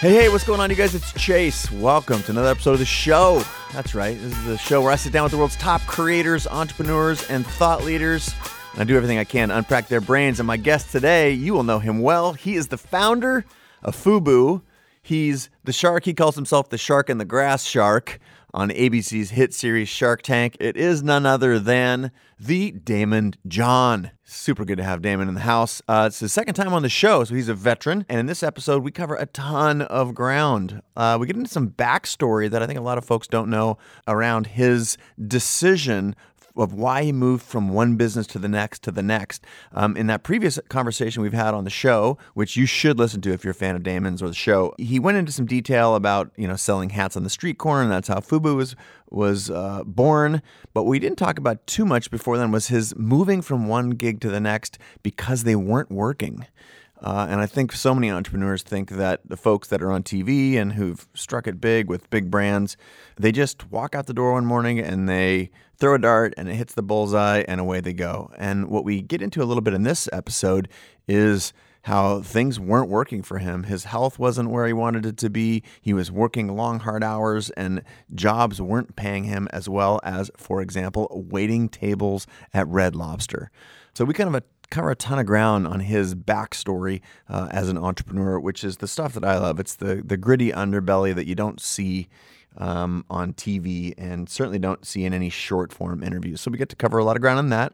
Hey, hey, what's going on, you guys? It's Chase. Welcome to another episode of the show. That's right. This is the show where I sit down with the world's top creators, entrepreneurs, and thought leaders. And I do everything I can to unpack their brains. And my guest today, you will know him well. He is the founder of Fubu. He's the shark. He calls himself the shark in the grass shark on ABC's hit series Shark Tank. It is none other than the Daymond John. Super good to have Daymond in the house. Uh, it's his second time on the show, so he's a veteran. And in this episode, we cover a ton of ground. Uh, we get into some backstory that I think a lot of folks don't know around his decision of why he moved from one business to the next to the next. Um, in that previous conversation we've had on the show, which you should listen to if you're a fan of Daymond's or the show, he went into some detail about you know selling hats on the street corner, and that's how Fubu was was uh, born. But we didn't talk about too much before then was his moving from one gig to the next because they weren't working. Uh, and I think so many entrepreneurs think that the folks that are on TV and who've struck it big with big brands, they just walk out the door one morning and they throw a dart and it hits the bullseye and away they go. And what we get into a little bit in this episode is how things weren't working for him. His health wasn't where he wanted it to be. He was working long, hard hours, and jobs weren't paying him as well as, for example, waiting tables at Red Lobster. So we kind of cover a ton of ground on his backstory uh, as an entrepreneur, which is the stuff that I love. It's the the gritty underbelly that you don't see um, on TV and certainly don't see in any short form interviews. So we get to cover a lot of ground on that.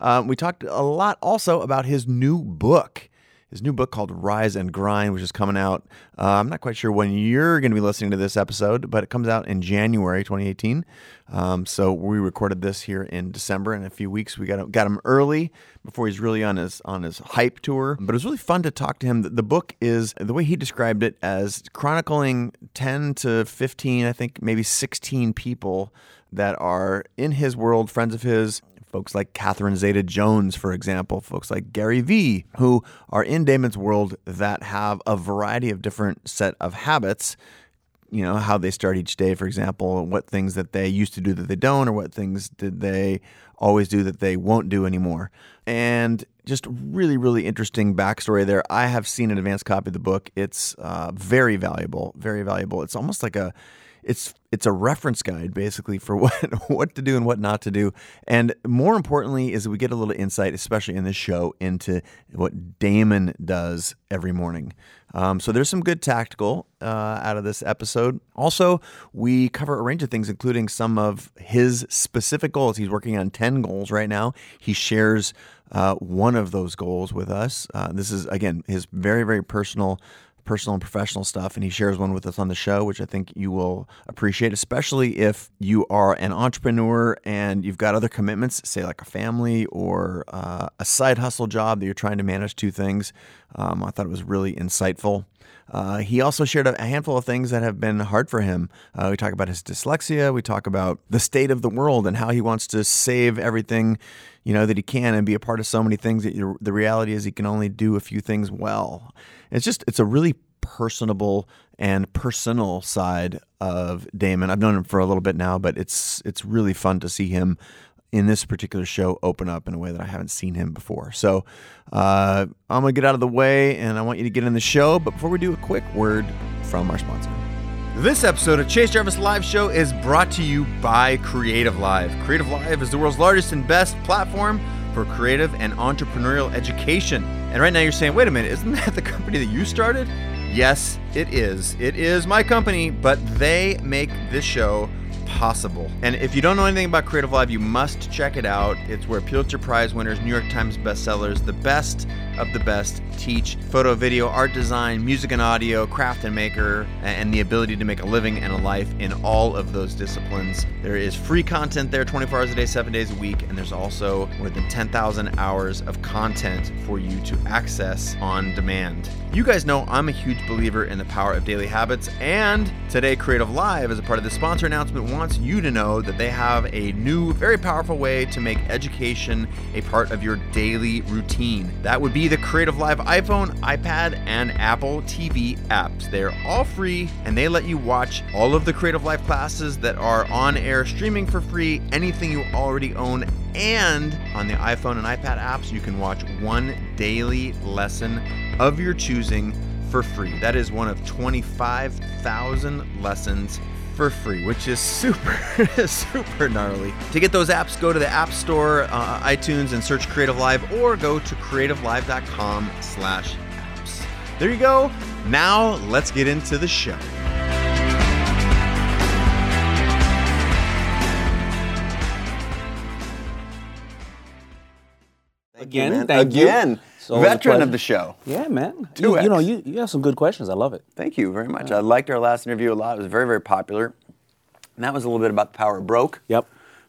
Um, we talked a lot also about his new book his new book called Rise and Grind, which is coming out. Uh, I'm not quite sure when you're going to be listening to this episode, but it comes out in January 2018. Um, so we recorded this here in December. In a few weeks, we got got him early before he's really on his on his hype tour. But it was really fun to talk to him. The, the book is the way he described it as chronicling 10 to 15, I think maybe 16 people that are in his world, friends of his, folks like Catherine Zeta Jones, for example, folks like Gary Vee, who are in Daymond's world that have a variety of different set of habits. You know, how they start each day, for example, what things that they used to do that they don't, or what things did they always do that they won't do anymore. And just really, really interesting backstory there. I have seen an advanced copy of the book. It's uh, very valuable, very valuable. It's almost like a it's it's a reference guide basically for what what to do and what not to do. And more importantly is we get a little insight, especially in this show, into what Daymond does every morning. Um, so there's some good tactical uh, out of this episode. Also, we cover a range of things, including some of his specific goals. He's working on 10 goals right now. He shares uh, one of those goals with us. Uh, this is, again, his very, very personal personal and professional stuff, and he shares one with us on the show, which I think you will appreciate, especially if you are an entrepreneur and you've got other commitments, say like a family or uh, a side hustle job that you're trying to manage two things. Um, I thought it was really insightful. Uh, he also shared a handful of things that have been hard for him. Uh, we talk about his dyslexia. We talk about the state of the world and how he wants to save everything, you know, that he can and be a part of so many things. That the reality is he can only do a few things well. It's just it's a really personable and personal side of Daymond. I've known him for a little bit now, but it's it's really fun to see him in this particular show open up in a way that I haven't seen him before. So uh, I'm gonna get out of the way, and I want you to get in the show. But before we do, a quick word from our sponsor. This episode of Chase Jarvis Live Show is brought to you by Creative Live. Creative Live is the world's largest and best platform for creative and entrepreneurial education. And right now you're saying, wait a minute, isn't that the company that you started? Yes, it is. It is my company, but they make this show possible. And if you don't know anything about Creative Live, you must check it out. It's where Pulitzer Prize winners, New York Times bestsellers, the best of the best teach photo, video, art design, music and audio, craft and maker, and the ability to make a living and a life in all of those disciplines. There is free content there 24 hours a day, seven days a week, and there's also more than 10,000 hours of content for you to access on demand. You guys know I'm a huge believer in the power of daily habits, and today Creative Live, as a part of the sponsor announcement, wants you to know that they have a new, very powerful way to make education a part of your daily routine. That would be the Creative Live iPhone, iPad, and Apple TV apps. They're all free and they let you watch all of the Creative Live classes that are on air streaming for free, anything you already own. And on the iPhone and iPad apps, you can watch one daily lesson of your choosing for free. That is one of 25,000 lessons for free, which is super, super gnarly. To get those apps, go to the App Store, uh, iTunes, and search Creative Live, or go to creativelive.com slash apps. There you go. Now let's get into the show. Again, man. thank you. Again, It's a veteran of the show. Yeah, man. Two You, you know, you, you have some good questions. I love it. Thank you very much. I liked our last interview a lot. It was very, very popular. And that was a little bit about the power of broke. Yep.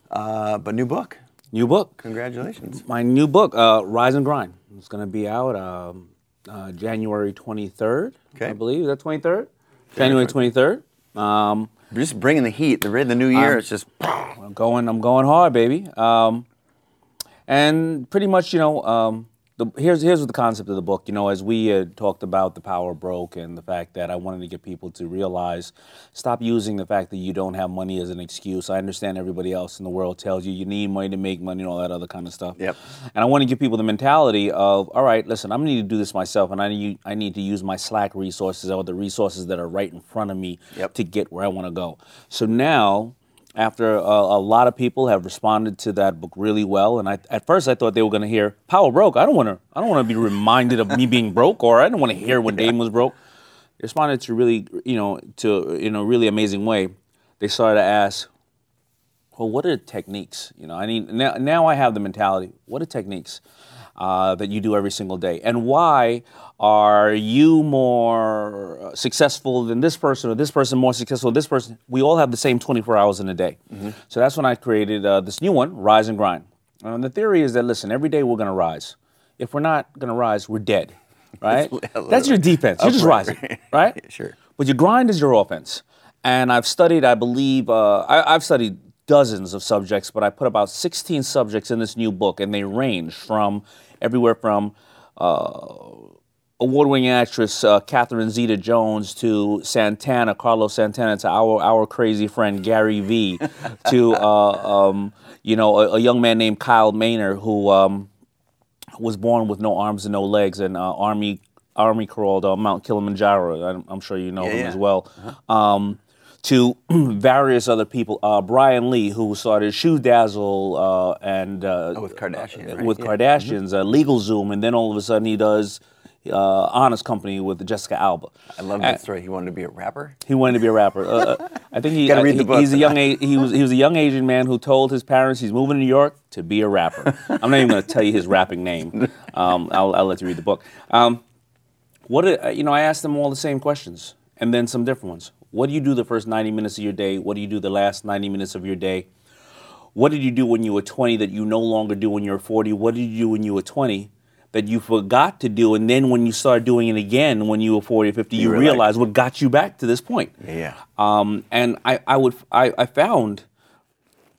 Uh, but new book. New book. Congratulations. My new book, uh, Rise and Grind. It's going to be out um, uh, January 23rd. Okay. I believe. Is that 23rd? January 23rd. Um, just bringing the heat. The, the new year, Um, it's just I'm going. I'm going hard, baby. Um, and pretty much, you know, um, the, here's here's the concept of the book. You know, as we uh, talked about the power broke and the fact that I wanted to get people to realize, stop using the fact that you don't have money as an excuse. I understand everybody else in the world tells you you need money to make money and all that other kind of stuff. Yep. And I want to give people the mentality of, all right, listen, I'm going to need to do this myself, and I need I need to use my Slack resources or the resources that are right in front of me Yep. to get where I want to go. So now, after a, a lot of people have responded to that book really well, and I, at first I thought they were going to hear "Power Broke." I don't want to. I don't want to be reminded of me being broke, or I don't want to hear when Dame was broke. They responded to really, you know, to in a really amazing way. They started to ask, well, what are the techniques? You know, I need now. Now I have the mentality. What are techniques uh, that you do every single day, and why are you more uh, successful than this person, or this person more successful than this person? We all have the same 24 hours in a day. So that's when I created uh, this new one, Rise and Grind. And the theory is that listen, every day we're going to rise. If we're not going to rise, we're dead. Right? that's your defense. You're just rising, right? Yeah, sure. But your grind is your offense. And I've studied, I believe, uh, I, I've studied dozens of subjects, but I put about 16 subjects in this new book, and they range from everywhere from uh, award-winning actress uh, Catherine Zeta-Jones to Santana, Carlos Santana, to our our crazy friend Gary Vee, to uh, um, you know a, a young man named Kyle Maynard who. Um, was born with no arms and no legs, and uh, army army crawled uh, Mount Kilimanjaro. I'm, I'm sure you know him yeah. as well. Um, to various other people, uh, Brian Lee, who started ShoeDazzle uh, and uh, Oh, with Kardashian, uh, right? with Yeah. Kardashians, uh, LegalZoom, and then all of a sudden he does uh, Honest Company with Jessica Alba. I love that story. He wanted to be a rapper. He wanted to be a rapper. I think he, Gotta read the he- book he's a young a- he was he was a young Asian man who told his parents he's moving to New York to be a rapper. I'm not even going to tell you his rapping name. Um, I'll, I'll let you read the book. Um, what you know? I asked them all the same questions, and then some different ones. What do you do the first 90 minutes of your day? What do you do the last 90 minutes of your day? What did you do when you were 20 that you no longer do when you're 40? What did you do when you were 20 that you forgot to do? And then when you start doing it again when you were 40 or 50, you, like- realize what got you back to this point. Yeah. Um, and I, I would I, I found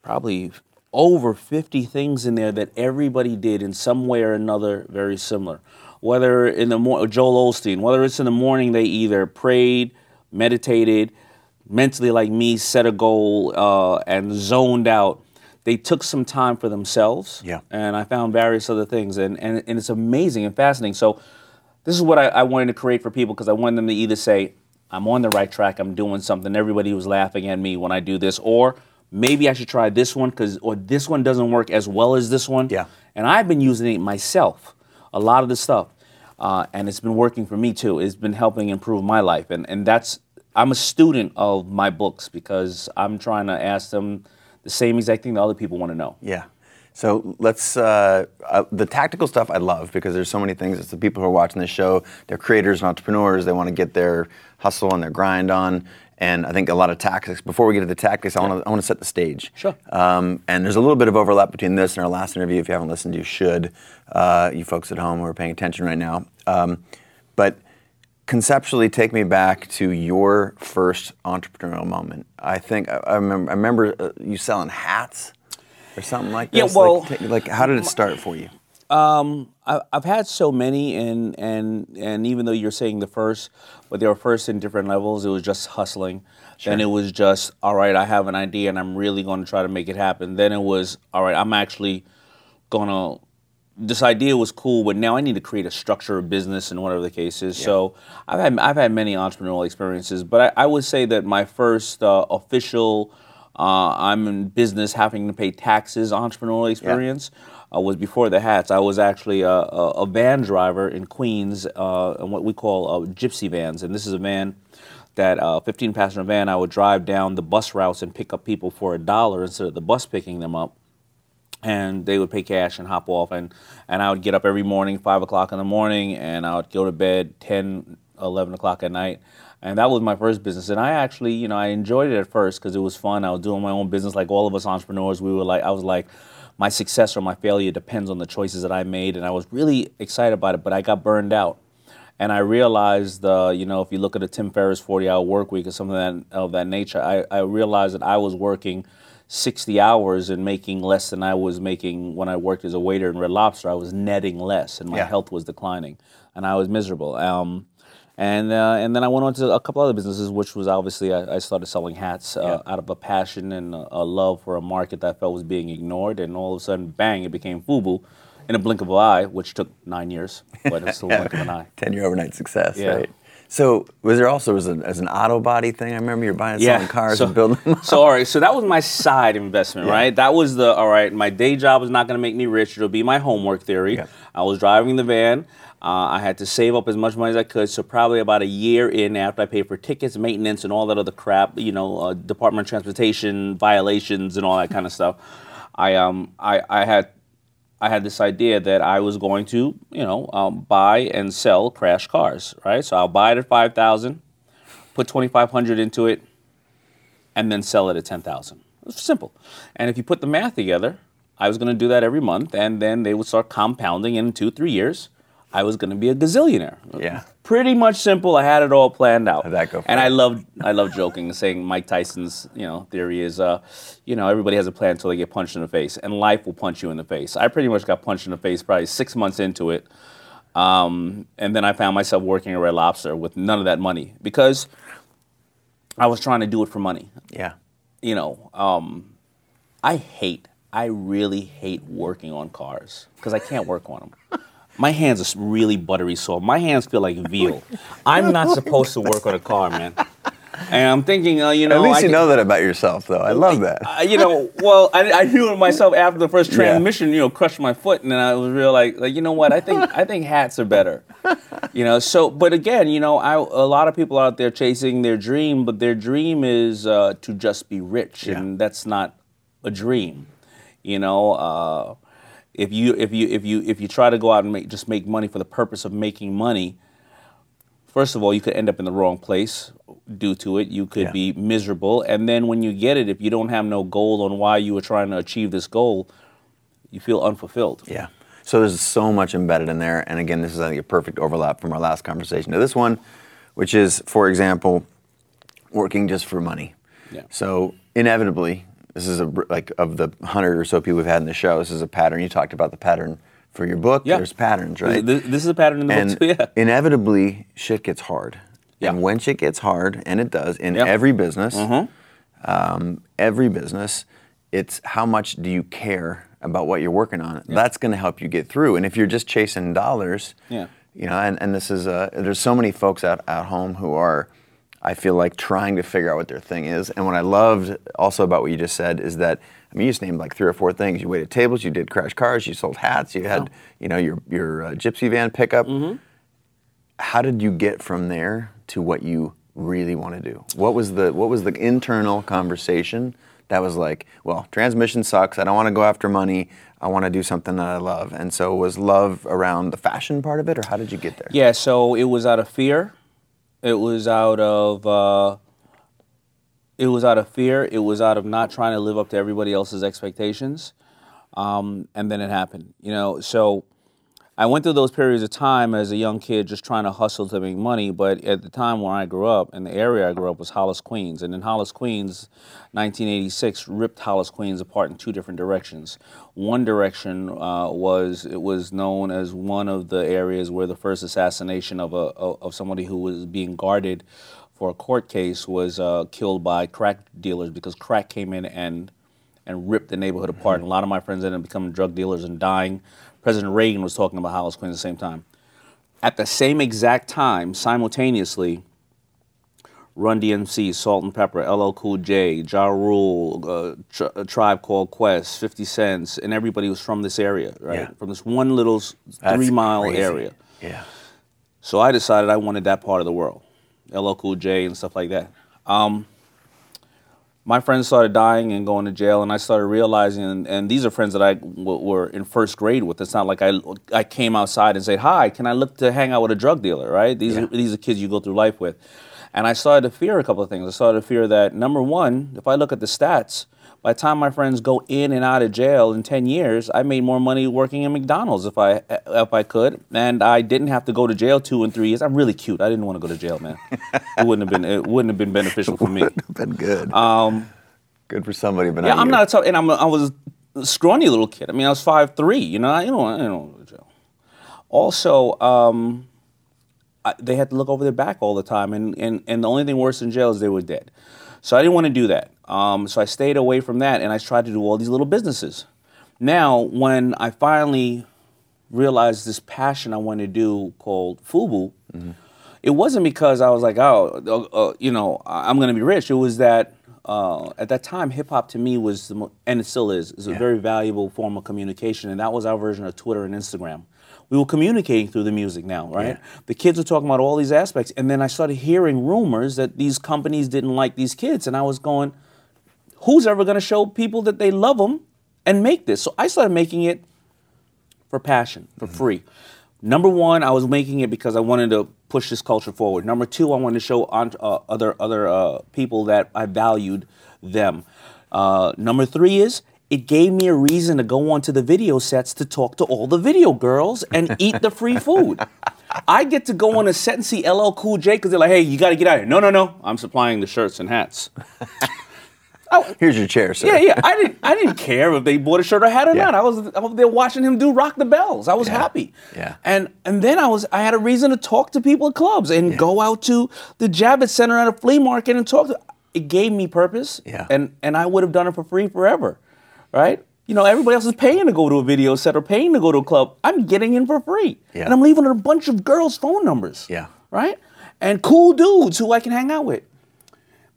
probably over 50 things in there that everybody did in some way or another very similar. Whether in the morning, Joel Osteen, whether it's in the morning they either prayed, meditated, mentally like me, set a goal, uh, and zoned out. They took some time for themselves. Yeah. And I found various other things. And, and, and it's amazing and fascinating. So this is what I, I wanted to create for people because I wanted them to either say, I'm on the right track, I'm doing something, everybody was laughing at me when I do this, or maybe I should try this one because or this one doesn't work as well as this one. Yeah. And I've been using it myself, a lot of the stuff. Uh, and it's been working for me too. It's been helping improve my life. And and that's I'm a student of my books because I'm trying to ask them the same exact thing that other people want to know. Yeah. So let's uh, uh, the tactical stuff I love because there's so many things. It's the people who are watching this show. They're creators and entrepreneurs. They want to get their hustle and their grind on. And I think a lot of tactics. Before we get to the tactics, I want to I want to set the stage. Sure. Um, and there's a little bit of overlap between this and our last interview. If you haven't listened, you should. Uh, you folks at home who are paying attention right now. Um, but conceptually, take me back to your first entrepreneurial moment. I think I, I remember. I remember uh, you selling hats or something like this. Yeah, well- like, ta- like how did it start for you? Um, I, I've had so many, and and and even though you're saying the first, but they were first in different levels. It was just hustling. Then it was just all right. I have an idea, and I'm really going to try to make it happen. Then it was all right. I'm actually going to this idea was cool, but now I need to create a structure of business and whatever the case is. So I've had I've had many entrepreneurial experiences, but I, I would say that my first uh, official uh, I'm in business having to pay taxes entrepreneurial experience uh, was before the hats. I was actually a, a, a van driver in Queens, uh, in what we call uh, gypsy vans, and this is a van that uh, 15 passenger van. I would drive down the bus routes and pick up people for a dollar instead of the bus picking them up and they would pay cash and hop off. And, and i would get up every morning 5 o'clock in the morning and i would go to bed 10 11 o'clock at night. And that was my first business. And i actually you know i enjoyed it at first because it was fun. I was doing my own business like all of us entrepreneurs. We were like i was like my success or my failure depends on the choices that i made. And i was really excited about it but i got burned out. And I realized, uh, you know, if you look at a Tim Ferriss 40-hour work week or something of that, of that nature, I, I realized that I was working 60 hours and making less than I was making when I worked as a waiter in Red Lobster. I was netting less, and my Yeah. health was declining, and I was miserable. Um, and uh, and then I went on to a couple other businesses, which was obviously I, I started selling hats uh, out of a passion and a, a love for a market that I felt was being ignored, and all of a sudden, bang! It became Fubu in a blink of an eye, which took nine years, but it's still a blink of an eye. 10 year overnight success, Yeah. right? So was there also was an, as an auto body thing? I remember you're buying and selling cars so, and building them. So all right, so that was my side investment, right? That was the all right. My day job is not going to make me rich. It'll be my homework theory. Yeah. I was driving the van. Uh, I had to save up as much money as I could. So probably about a year in, after I paid for tickets, maintenance, and all that other crap, you know, uh, Department of Transportation violations and all that kind of stuff, I um I I had I had this idea that I was going to, you know, um, buy and sell crash cars, right? So I'll buy it at five thousand, put twenty five hundred into it, and then sell it at ten thousand. It's simple. And if you put the math together, I was going to do that every month, and then they would start compounding. In two, three years, I was going to be a gazillionaire. Yeah. Pretty much simple. I had it all planned out. How'd that go and? I love, I love joking, and saying Mike Tyson's, you know, theory is, uh, you know, everybody has a plan until they get punched in the face, and life will punch you in the face. I pretty much got punched in the face probably six months into it, um, and then I found myself working at Red Lobster with none of that money because I was trying to do it for money yeah. you know, um, I hate, I really hate working on cars because I can't work on them. My hands are really buttery soft. My hands feel like veal. I'm not supposed to work on a car, man. And I'm thinking, uh, you know, At least I you can- know that about yourself, though. I love that. uh, you know, well, I, I knew it myself after the first Yeah. transmission, you know, crushed my foot, and then I was real like, like, you know what? I think I think hats are better. You know, so but again, you know, I, a lot of people out there chasing their dream, but their dream is uh, to just be rich, Yeah. and that's not a dream. You know, uh, if you if you if you if you try to go out and make just make money for the purpose of making money, first of all, you could end up in the wrong place due to it. You could Yeah. be miserable. And then when you get it, if you don't have no goal on why you were trying to achieve this goal, you feel unfulfilled. Yeah. So there's so much embedded in there. And again, this is I think a perfect overlap from our last conversation to this one, which is, for example, working just for money. Yeah. So inevitably, this is a like of the hundred or so people we've had in the show. This is a pattern. You talked about the pattern for your book. Yeah. There's patterns, right? This, this is a pattern in the and book too. Yeah. inevitably, shit gets hard. Yeah. And when shit gets hard, and it does in Yeah. every business, Mm-hmm. um, every business, it's how much do you care about what you're working on. That's going to help you get through. And if you're just chasing dollars, Yeah. you know, and, and this is uh, there's so many folks out at home who are, I feel like trying to figure out what their thing is. And what I loved also about what you just said is that I mean, you just named like three or four things. You waited tables, you did crash cars, you sold hats, you had you know your your uh, gypsy van pickup. How did you get from there to what you really want to do? What was the what was the internal conversation that was like, well, transmission sucks. I don't want to go after money. I want to do something that I love. And so was love around the fashion part of it, or how did you get there? Yeah, so it was out of fear. It was out of uh, it was out of fear. It was out of not trying to live up to everybody else's expectations. Um, and then it happened. You know, so I went through those periods of time as a young kid just trying to hustle to make money. But at the time when I grew up, and the area I grew up was Hollis, Queens. And in Hollis, Queens, 1986 ripped Hollis, Queens apart in two different directions. One direction uh, was it was known as one of the areas where the first assassination of, a, of of somebody who was being guarded for a court case was uh, killed by crack dealers because crack came in and and ripped the neighborhood apart. And a lot of my friends ended up becoming drug dealers and dying President Reagan was talking about Hollis Queen at the same time. At the same exact time, simultaneously, Run DMC, Salt-N-Pepa, LL Cool J, Ja Rule, uh, Tri- a Tribe Called Quest, 50 Cents, and everybody was from this area, right? Yeah. From this one little three mile area. Yeah. So I decided I wanted that part of the world, LL Cool J and stuff like that. Um, my friends started dying and going to jail, and I started realizing, and, and these are friends that I w- were in first grade with. It's not like I, I came outside and said, "Hi, can I look to hang out with a drug dealer?" Right? These are these are kids you go through life with, and I started to fear a couple of things. I started to fear that number one, if I look at the stats, by the time my friends go in and out of jail in 10 years, I made more money working in McDonald's if I if I could, and I didn't have to go to jail two and three years. I'm really cute. I didn't want to go to jail, man. it wouldn't have been it wouldn't have been beneficial for me. It'd have Been good. Um, good for somebody, but Yeah, not I'm you. not a tough, and I'm a, I was a scrawny little kid. I mean, I was five three. You know, I, you know, I don't want to go to jail. Also, um, I, they had to look over their back all the time, and, and and the only thing worse than jail is they were dead. So I didn't want to do that. Um, so I stayed away from that, and I tried to do all these little businesses. Now, when I finally realized this passion I wanted to do called FUBU, it wasn't because I was like, oh, uh, uh, you know, I'm going to be rich. It was that uh, at that time, hip hop to me was, the mo- and it still is, is a very valuable form of communication, and that was our version of Twitter and Instagram. We were communicating through the music now, right? Yeah. The kids were talking about all these aspects, and then I started hearing rumors that these companies didn't like these kids, and I was going, who's ever going to show people that they love them and make this? So I started making it for passion, for free. Number one, I was making it because I wanted to push this culture forward. Number two, I wanted to show on, uh, other other uh, people that I valued them. Uh, number three is it gave me a reason to go onto the video sets to talk to all the video girls and eat the free food. I get to go on a set and see LL Cool J because they're like, "Hey, you got to get out of here." No, no, no. I'm supplying the shirts and hats. Oh, Here's your chair, sir. Yeah, yeah. I didn't. I didn't care if they bought a shirt or hat or Yeah. not. I was, I was there watching him do "Rock the Bells." I was Yeah. happy. Yeah. And and then I was. I had a reason to talk to people at clubs and go out to the Javits Center at a flea market and talk. to It gave me purpose. Yeah. And and I would have done it for free forever, right? You know, everybody else is paying to go to a video set or paying to go to a club. I'm getting in for free, Yeah. and I'm leaving a bunch of girls' phone numbers. Yeah. Right. And cool dudes who I can hang out with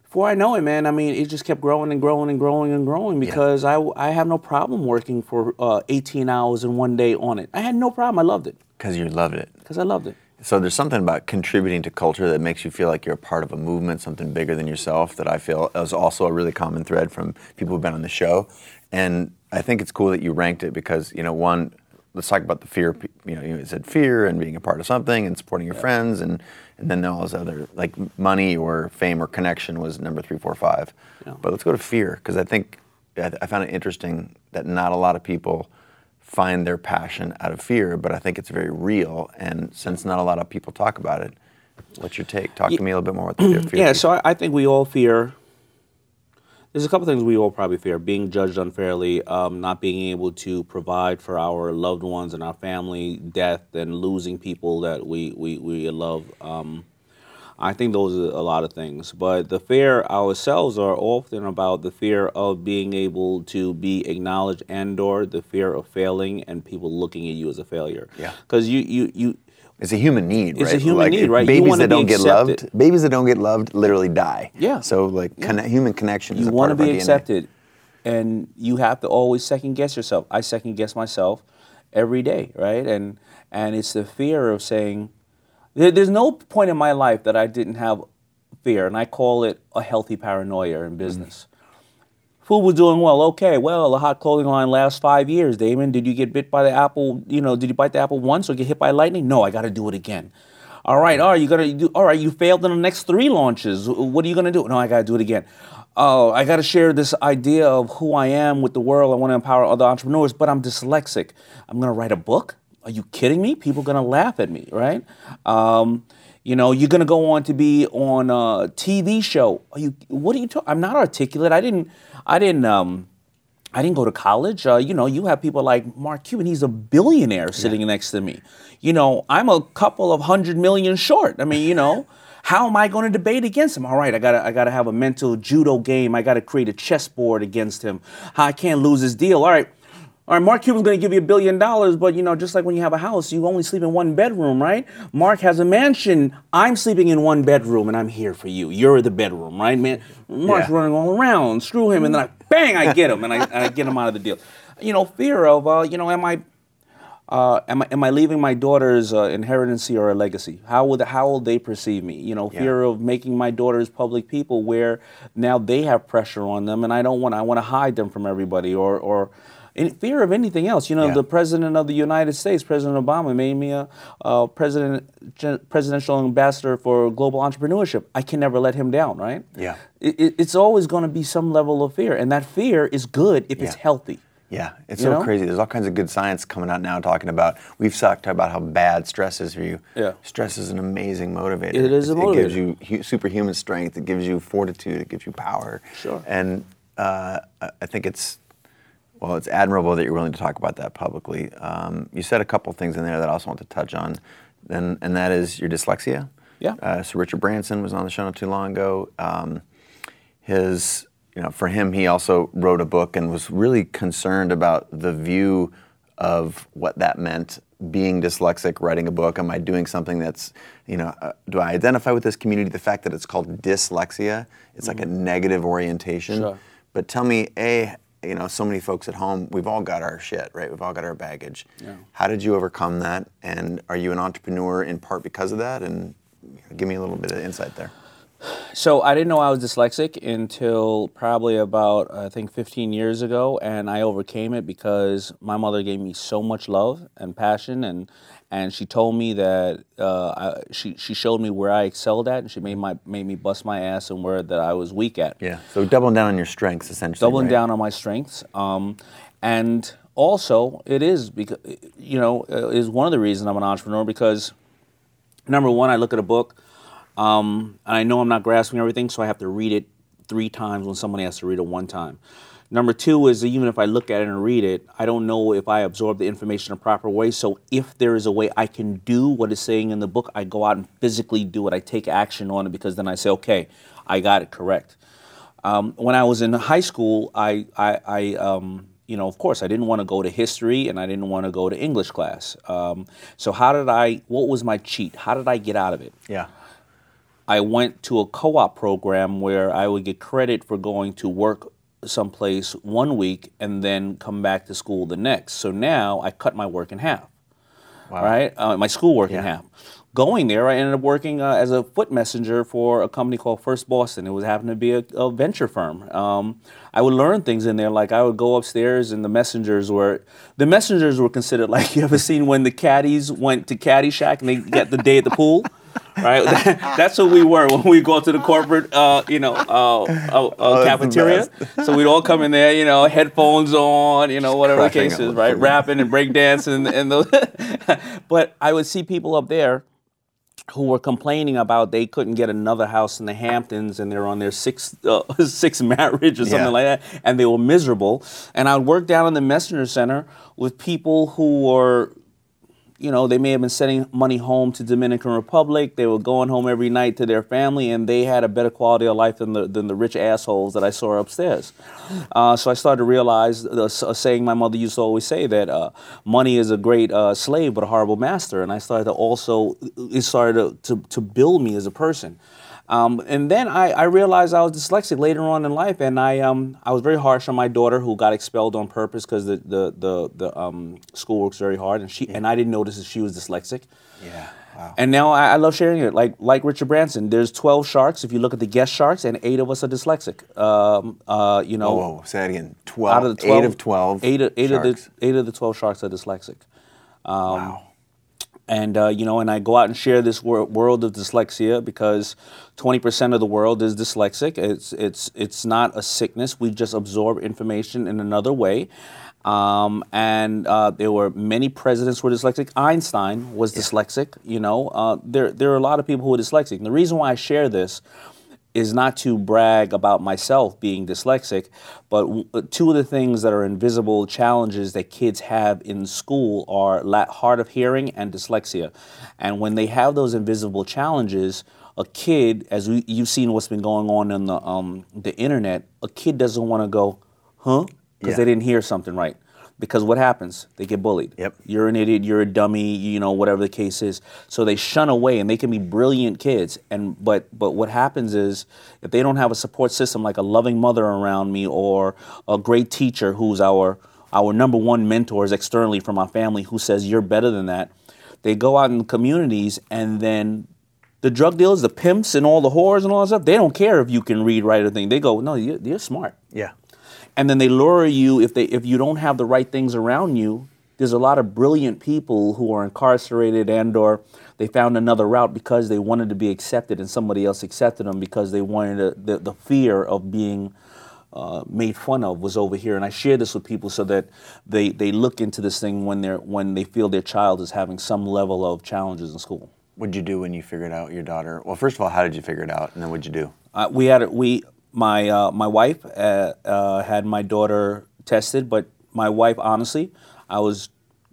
before I know it, man, I mean, it just kept growing and growing and growing and growing because I, I have no problem working for uh, 18 hours in one day on it. I had no problem. I loved it Because you loved it. because I loved it. So there's something about contributing to culture that makes you feel like you're a part of a movement, something bigger than yourself. That I feel is also a really common thread from people who've been on the show, and I think it's cool that you ranked it because you know one. Let's talk about the fear. You know, you said fear and being a part of something and supporting your friends, and and then all those other like money or fame or connection was number three, four, five. Yeah. But let's go to fear because I think I I found it interesting that not a lot of people find their passion out of fear, but I think it's very real. And since not a lot of people talk about it, what's your take? Talk to me a little bit more about the fear. Yeah, so I, I think we all fear. There's a couple things we all probably fear: being judged unfairly, um, not being able to provide for our loved ones and our family, death, and losing people that we we, we love. Um, I think those are a lot of things, but the fear ourselves are often about the fear of being able to be acknowledged and/or the fear of failing and people looking at you as a failure. Yeah. because you you you It's a human need, right? It's a human need, right? Babies that don't get accepted. loved, babies that don't get loved, literally die. Yeah. So like conne- human connection is you want to be our DNA. accepted and you have to always second guess yourself i second guess myself every day right and and it's the fear of saying there, there's no point in my life that i didn't have fear and i call it a healthy paranoia in mm. business FUBU was doing well. Okay, well, the hot clothing line lasts five years. Daymond, did you get bit by the apple? You know, did you bite the apple once or get hit by lightning? No, I got to do it again. All right, all right, you got to do. All right, you failed in the next three launches. What are you gonna do? No, I got to do it again. Oh, I got to share this idea of who I am with the world. I want to empower other entrepreneurs, but I'm dyslexic. I'm gonna write a book. Are you kidding me? People gonna laugh at me, right? Um, you know, you're gonna go on to be on a TV show. Are you? What are you talking? I'm not articulate. I didn't. I didn't. Um, I didn't go to college. Uh, you know, you have people like Mark Cuban. He's a billionaire sitting next to me. You know, I'm a couple of hundred million short. I mean, you know, how am I going to debate against him? All right, I gotta, I gotta have a mental judo game. I gotta create a chessboard against him. How I can't lose his deal. All right, All right, Mark Cuban's going to give you a billion dollars, but you know, just like when you have a house, you only sleep in one bedroom, right? Mark has a mansion. I'm sleeping in one bedroom, and I'm here for you. You're the bedroom, right, man? Mark's Yeah. running all around. Screw him, and then I bang, I get him, and I, I get him out of the deal. You know, fear of, uh, you know, am I, uh, am I, am I leaving my daughters uh, inheritance or a legacy? How will how will they perceive me? You know, Yeah. fear of making my daughters public people, where now they have pressure on them, and I don't want I want to hide them from everybody, or or in fear of anything else. You know, Yeah. the president of the United States, President Obama, made me a, uh president gen- presidential ambassador for global entrepreneurship. I can never let him down, right? Yeah. It, it, it's always going to be some level of fear, and that fear is good if it's healthy. Yeah, it's You so know? crazy. There's all kinds of good science coming out now talking about. We've talked about how bad stress is for you. Yeah. Stress is an amazing motivator. It is a It gives you hu- superhuman strength. It gives you fortitude. It gives you power. Sure. And uh, I think it's well, it's admirable that you're willing to talk about that publicly. Um, you said a couple things in there that I also want to touch on, and and that is your dyslexia. Yeah. Uh, so Richard Branson was on the show not too long ago. Um, his you know for him he also wrote a book and was really concerned about the view of what that meant being dyslexic writing a book am i doing something that's you know uh, do i identify with this community the fact that it's called dyslexia it's like a negative orientation Sure. but tell me a you know so many folks at home we've all got our shit right? We've all got our baggage. Yeah. how did you overcome that? And are you an entrepreneur in part because of that? And give me a little bit of insight there. So I didn't know I was dyslexic until probably about I think 15 years ago, and I overcame it because my mother gave me so much love and passion, and and she told me that uh, I, she she showed me where I excelled at, and she made my made me bust my ass and where that I was weak at. yeah so doubling down on your strengths essentially doubling right? down on my strengths. Um, and also, it is because you know uh, is one of the reasons I'm an entrepreneur because number one, I look at a book um, and I know I'm not grasping everything, so I have to read it three times when somebody has to read it one time. Number two is that even if I look at it and read it, I don't know if I absorb the information in a proper way. So if there is a way I can do what is saying in the book, I go out and physically do it. I take action on it because then I say, okay, I got it correct. Um, when I was in high school, I, I, I um, you know, of course, I didn't want to go to history and I didn't want to go to English class. Um, so how did I? What was my cheat? How did I get out of it? yeah I went to a co-op program where I would get credit for going to work someplace one week and then come back to school the next. So now I cut my work in half. Right, uh, my schoolwork in Yeah. half. Going there, I ended up working uh, as a foot messenger for a company called First Boston. It was happened to be a, a venture firm. Um, I would learn things in there, like I would go upstairs, and the messengers were the messengers were considered like you ever seen when the caddies went to Caddyshack and they get the day at the pool. Right, that's who we were when we go to the corporate, uh, you know, uh, uh, uh, Oh, cafeteria. So we'd all come in there, you know, headphones on, you know, whatever the case is, right? Rapping and breakdancing and those. but I would see people up there who were complaining about they couldn't get another house in the Hamptons and they're on their sixth uh, sixth marriage or something Yeah. like that, and they were miserable. And I would work down in the messenger center with people who were you know, they may have been sending money home to Dominican Republic. They were going home every night to their family, and they had a better quality of life than the than the rich assholes that I saw upstairs. Uh, so I started to realize the a saying my mother used to always say that uh, money is a great uh, slave but a horrible master, and I started to also it started to, to, to build me as a person. Um, and then I, I realized I was dyslexic later on in life, and I um, I was very harsh on my daughter who got expelled on purpose because the the the, the um, school works very hard, and she and I didn't notice that she was dyslexic. yeah wow And now I, I love sharing it. Like like Richard Branson, there's 12 sharks. If you look at the guest sharks, and eight of us are dyslexic. Um, uh, you know, whoa, whoa say that again 12 out of the 12, eight of 12 eight of, eight of the eight of the 12 sharks are dyslexic. wow and uh, you know, and I go out and share this wor- world of dyslexia because 20% of the world is dyslexic. It's it's it's not a sickness. We just absorb information in another way. Um, and uh, there were many presidents who were dyslexic. Einstein was dyslexic. You know, uh, there there are a lot of people who are dyslexic. And the reason why I share this is not to brag about myself being dyslexic, but uh, two of the things that are invisible challenges that kids have in school are hard of hearing and dyslexia. And when they have those invisible challenges, a kid, as we, you've seen what's been going on on the um, the internet, a kid doesn't want to go, huh? Because Yeah. they didn't hear something right. Because what happens? They get bullied. Yep. You're an idiot. You're a dummy. You know whatever the case is. So they shun away, and they can be brilliant kids. And but but what happens is if they don't have a support system like a loving mother around me or a great teacher who's our our number one mentors externally from our family who says you're better than that, they go out in the communities and then the drug dealers, the pimps, and all the whores and all that stuff, they don't care if you can read, write, or thing. They go, no, you're, you're smart Yeah. And then they lure you if they if you don't have the right things around you there's a lot of brilliant people who are incarcerated and or they found another route because they wanted to be accepted and somebody else accepted them because they wanted to, the, the fear of being uh, made fun of was over here and i share this with people so that they, they look into this thing when they're when they feel their child is having some level of challenges in school What'd you do when you figured out your daughter? Well, first of all, how did you figure it out, and then what'd you do? Uh, we had a we my uh, my wife uh, uh, had my daughter tested, but my wife honestly, I was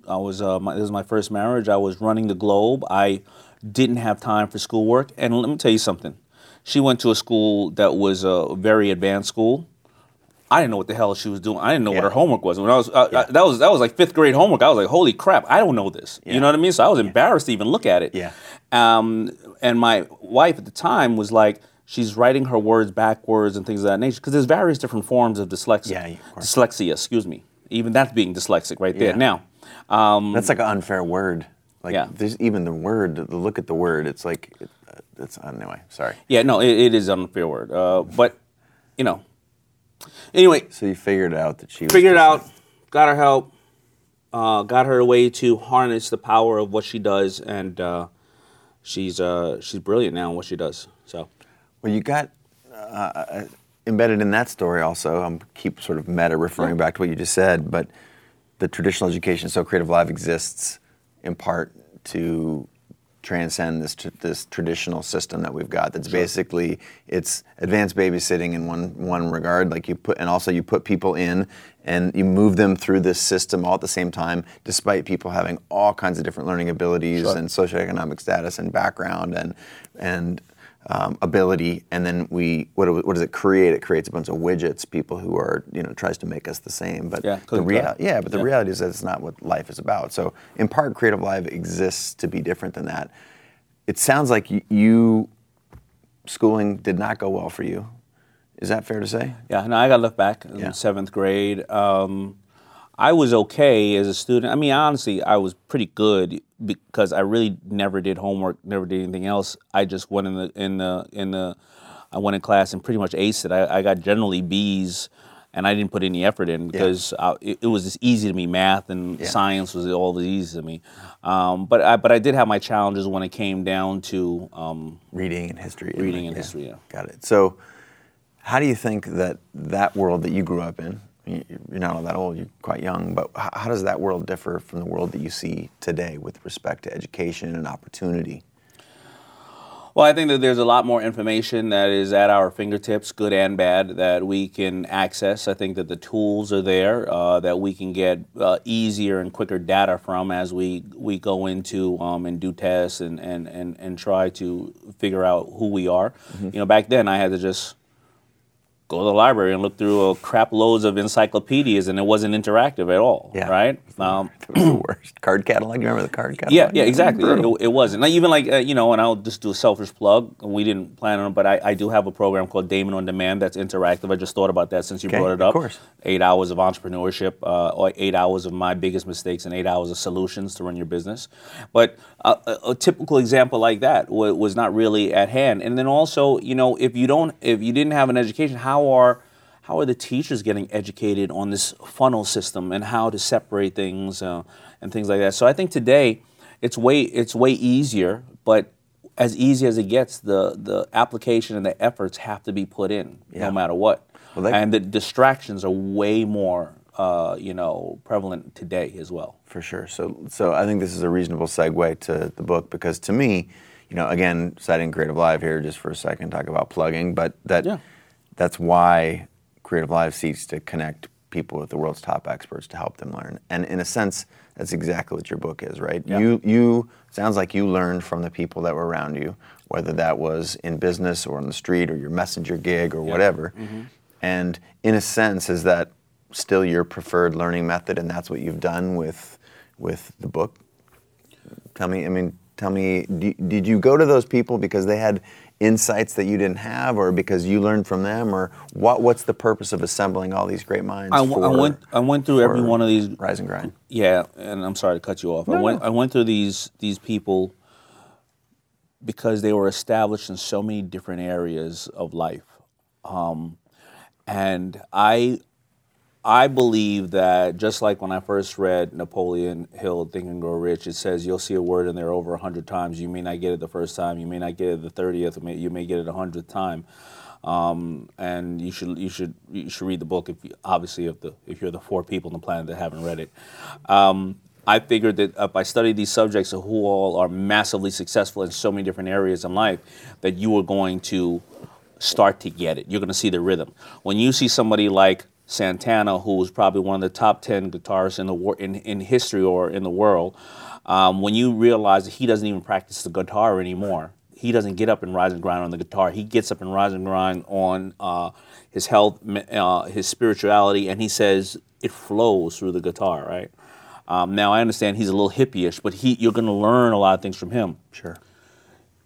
I was uh, my, this was my first marriage. I was running the globe. I didn't have time for schoolwork, and let me tell you something. She went to a school that was a very advanced school. I didn't know what the hell she was doing. I didn't know what her homework was. When I was uh, Yeah. uh, that was that was like fifth grade homework. I was like, holy crap, I don't know this. Yeah. You know what I mean? So I was embarrassed to even look at it. Yeah. Um, and my wife at the time was like, she's writing her words backwards and things of that nature because there's various different forms of dyslexia. Yeah, of course. Dyslexia, excuse me. Even that's being dyslexic right there. Yeah. Now, um, That's like an unfair word. Like, Yeah. there's even the word. The look at the word. It's like, uh, it's anyway. Sorry. yeah, no, it, it is an unfair word. Uh, but you know, anyway, So you figured out that she was figured it out, got her help, uh, got her a way to harness the power of what she does, and uh, she's uh, she's brilliant now in what she does. So Well, you got uh, embedded in that story also. I'm keep sort of meta referring back to what you just said, but the traditional education, so Creative Live exists in part to transcend this tr- this traditional system that we've got. That's basically it's advanced babysitting in one one regard. Like you put, and also you put people in and you move them through this system all at the same time, despite people having all kinds of different learning abilities Sure. and socioeconomic status and background and and um, ability, and then we what, what does it create? It creates a bunch of widgets. People who are you know tries to make us the same, but Yeah, the rea- yeah, but the Yeah. reality is that it's not what life is about. So in part, Creative Live exists to be different than that. It sounds like y- you schooling did not go well for you. Is that fair to say? Yeah, no, I got left back in Yeah. seventh grade. Um, I was okay as a student. I mean, honestly, I was pretty good because I really never did homework, never did anything else. I just went in the in the in the. I went in class and pretty much aced it. I, I got generally B's, and I didn't put any effort in because I, it, it was just easy to me. Math and Yeah. science was all the easy to me. Um, but I but I did have my challenges when it came down to um, Reading and history. Reading and history, yeah. Got it. So, how do you think that that world that you grew up in? You- You're not all that old. You're quite young. But how does that world differ from the world that you see today with respect to education and opportunity? Well, I think that there's a lot more information that is at our fingertips, good and bad, that we can access. I think that the tools are there uh, that we can get uh, easier and quicker data from as we, we go into um, and do tests and, and, and, and try to figure out who we are. Mm-hmm. You know, back then I had to just go to the library and look through a crap loads of encyclopedias, and it wasn't interactive at all. Yeah. Right? Um, was the worst. Card catalog. You remember the card catalog? yeah, yeah, exactly. It, it wasn't. Even like uh, you know, and I'll just do a selfish plug. We didn't plan on, it, but I, I do have a program called Daymond on Demand that's interactive. I just thought about that since you Okay, brought it of up. course. Eight hours of entrepreneurship, uh, or eight hours of my biggest mistakes, and eight hours of solutions to run your business. But uh, a, a typical example like that wa- was not really at hand. And then also, you know, if you don't, if you didn't have an education, how are how are the teachers getting educated on this funnel system and how to separate things uh, and things like that? So I think today it's way it's way easier, but as easy as it gets, the the application and the efforts have to be put in Yeah. no matter what. Well, that- and the distractions are way more uh, you know prevalent today as well. For sure. So, so I think this is a reasonable segue to the book because to me, you know, again, citing Creative Live here just for a second, talk about plugging, but that Yeah. that's why Creative Live seeks to connect people with the world's top experts to help them learn. And in a sense, that's exactly what your book is, right? Yeah. You you sounds like you learned from the people that were around you, whether that was in business or on the street or your messenger gig or whatever. Mm-hmm. And in a sense, is that still your preferred learning method, and that's what you've done with with the book? Tell me. I mean, tell me. did you go to those people because they had insights that you didn't have, or because you learned from them, or what? What's the purpose of assembling all these great minds? I, for, I went. I went through every one of these rise and grind. Yeah, and I'm sorry to cut you off. No, I went. No. I went through these these people because they were established in so many different areas of life, um, and I I believe that just like when I first read Napoleon Hill, Think and Grow Rich, it says you'll see a word in there over a hundred times. You may not get it the first time, you may not get it the thirtieth, you may get it a hundredth time. Um, and you should you should you should read the book if you, obviously if the if you're the four people on the planet that haven't read it. Um, I figured that if I studied these subjects of who all are massively successful in so many different areas in life, that you are going to start to get it. You're going to see the rhythm. When you see somebody like Santana, who was probably one of the top 10 guitarists in, the wor- in, in history or in the world, um, when you realize that he doesn't even practice the guitar anymore, he doesn't get up and rise and grind on the guitar. He gets up and rise and grind on uh, his health, uh, his spirituality, and he says it flows through the guitar, right? Um, now I understand he's a little hippie-ish, but he, you're going to learn a lot of things from him. Sure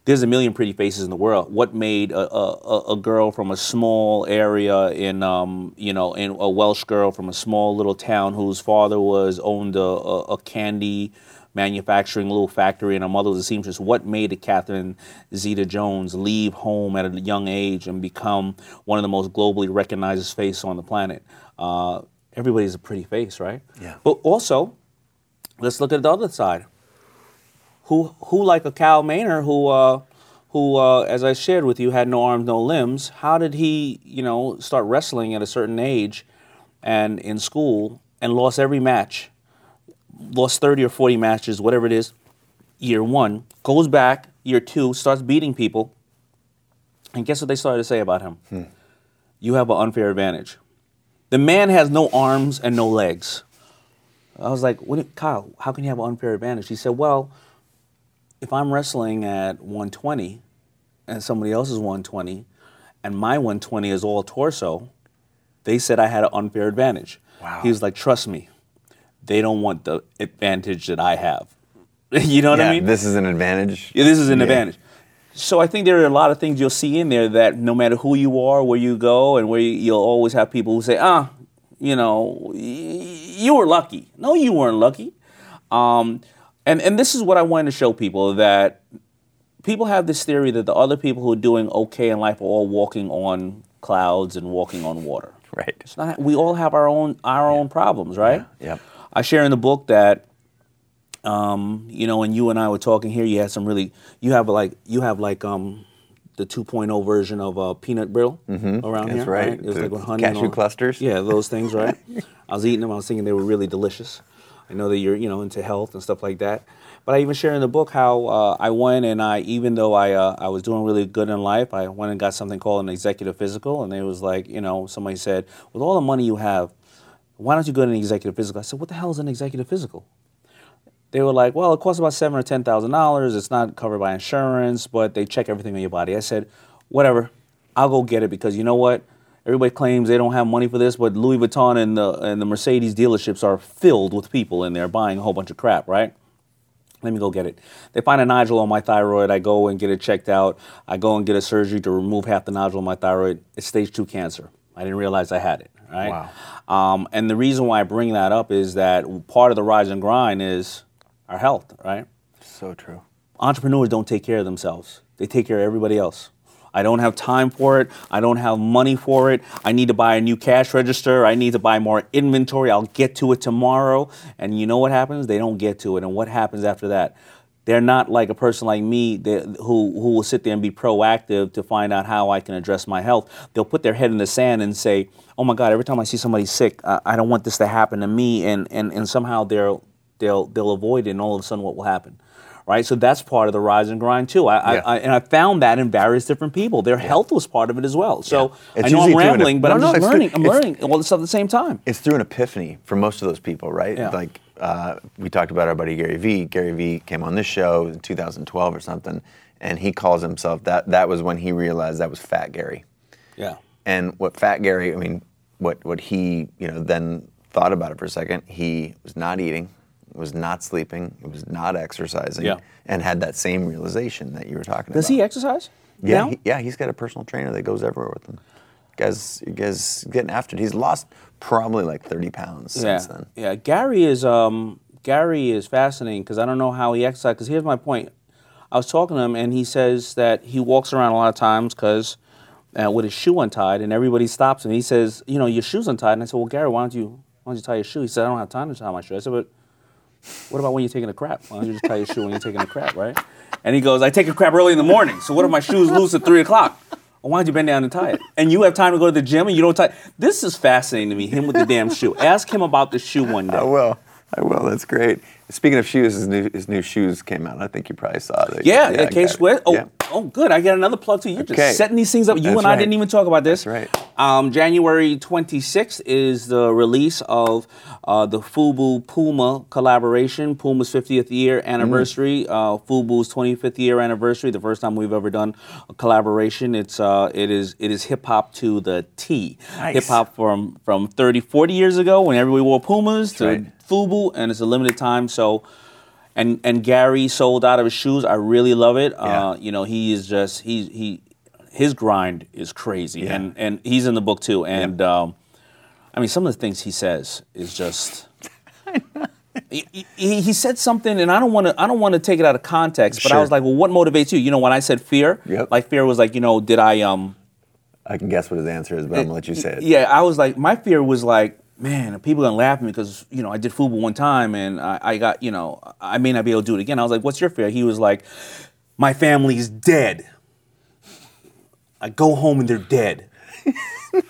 there's a million pretty faces in the world. What made a, a, a girl from a small area in, um, you know, in a Welsh girl from a small little town whose father was owned a, a, a candy manufacturing little factory and her mother was a seamstress. What made a Catherine Zeta-Jones leave home at a young age and become one of the most globally recognized faces on the planet? Uh, everybody's a pretty face, right? Yeah. But also, let's look at the other side who who like a Kyle Maynard who uh, who uh, as I shared with you had no arms no limbs. How did he you know start wrestling at a certain age and in school and lost every match, lost thirty or forty matches, whatever it is. Year one goes back. Year two starts beating people. And guess what they started to say about him? Hmm. You have an unfair advantage. The man has no arms and no legs. I was like, what, Kyle, how can you have an unfair advantage? He said, well, if I'm wrestling at 120 and somebody else is 120 and my 120 is all torso, they said I had an unfair advantage. Wow. He was like, trust me, they don't want the advantage that I have. you know what yeah, I mean? This is an advantage. Yeah, this is an yeah. advantage. So I think there are a lot of things you'll see in there that no matter who you are, where you go, and where you, will always have people who say, ah, you know, you were lucky. No, you weren't lucky. Um, and and this is what I wanted to show people that people have this theory that the other people who are doing okay in life are all walking on clouds and walking on water. Right. It's not. We all have our own our own problems, right? Yeah. Yep. I share in the book that. Um, you know, when you and I were talking here, you had some really. You have like you have like um, the 2.0 version of uh, peanut brittle mm-hmm. around That's here. right. right? It was the like with honey cashew clusters. Yeah, those things, right? I was eating them. I was thinking they were really delicious. I know that you're, you know, into health and stuff like that. But I even share in the book how uh, I went and I, even though I, uh, I was doing really good in life, I went and got something called an executive physical, and it was like, you know, somebody said, with all the money you have, why don't you go to an executive physical? I said, what the hell is an executive physical? They were like, well, it costs about seven or ten thousand dollars. It's not covered by insurance, but they check everything on your body. I said, whatever, I'll go get it because you know what? Everybody claims they don't have money for this, but Louis Vuitton and the and the Mercedes dealerships are filled with people in there buying a whole bunch of crap, right? Let me go get it. They find a nodule on my thyroid. I go and get it checked out. I go and get a surgery to remove half the nodule on my thyroid. It's stage two cancer. I didn't realize I had it. Right. Wow. Um, and the reason why I bring that up is that part of the rise and grind is our health. Right. So true. Entrepreneurs don't take care of themselves. They take care of everybody else. I don't have time for it. I don't have money for it. I need to buy a new cash register. I need to buy more inventory. I'll get to it tomorrow. And you know what happens? They don't get to it. And what happens after that? They're not like a person like me that, who, who will sit there and be proactive to find out how I can address my health. They'll put their head in the sand and say, oh my God, every time I see somebody sick, I, I don't want this to happen to me. And, and, and somehow they'll, they'll, they'll avoid it. And all of a sudden, what will happen? Right? So that's part of the rise and grind too. I, yeah. I, I and I found that in various different people. Their yeah. health was part of it as well. So yeah. I know I'm rambling, but I'm no, just learning. I'm learning all this stuff at the same time. It's through an epiphany for most of those people, right? Like uh, we talked about our buddy Gary Vee. Gary Vee came on this show in 2012 or something, and he calls himself that. That was when he realized that was Fat Gary. Yeah. And what Fat Gary, I mean, what what he you know then thought about it for a second. He was not eating, was not sleeping, it was not exercising, Yeah. and had that same realization that you were talking Does about. Does he exercise? Yeah, he, yeah, he's got a personal trainer that goes everywhere with him. Guys, guys getting after it. He's lost probably like 30 pounds yeah. since then. Yeah, Gary is um, Gary is fascinating because I don't know how he exercises. Because here's my point: I was talking to him, and he says that he walks around a lot of times because uh, with his shoe untied, and everybody stops him. He says, "You know, your shoe's untied." And I said, "Well, Gary, why don't you why don't you tie your shoe?" He said, "I don't have time to tie my shoe." I said, "But what about when you're taking a crap? Why don't you just tie your shoe when you're taking a crap, right?" And he goes, "I take a crap early in the morning. So what if my shoes loose at three o'clock?" Well, why don't you bend down and tie it? And you have time to go to the gym and you don't tie. This is fascinating to me. Him with the damn shoe. Ask him about the shoe one day. I will. I will. That's great. Speaking of shoes, his new, his new shoes came out. I think you probably saw that. Yeah, yeah, K it. Oh, Yeah. Oh, good. I got another plug too. You're Okay. just setting these things up. You That's and I right. didn't even talk about this. That's right. Um, January 26th is the release of uh, the FUBU Puma collaboration. Puma's 50th year anniversary. Mm. Uh, FUBU's 25th year anniversary. The first time we've ever done a collaboration. It's uh, it is it is hip hop to the T. Nice. Hip hop from from 30, 40 years ago when everybody wore Pumas to right. FUBU, and it's a limited time. So and and Gary sold out of his shoes. I really love it. Yeah. Uh, you know, he is just he he his grind is crazy, Yeah. and and he's in the book too. And um, I mean, some of the things he says is just. He, he, he said something, and I don't want to. I don't want to take it out of context. But I was like, "Well, what motivates you?" You know, when I said fear, Yep. like fear was like, you know, did I um, I can guess what his answer is, but I'm gonna let you say it. yeah, I was like, my fear was like, man, people are gonna laugh at me because you know I did FUBU one time and I, I got you know I may not be able to do it again. I was like, what's your fear? He was like, my family's dead. I go home and they're dead. I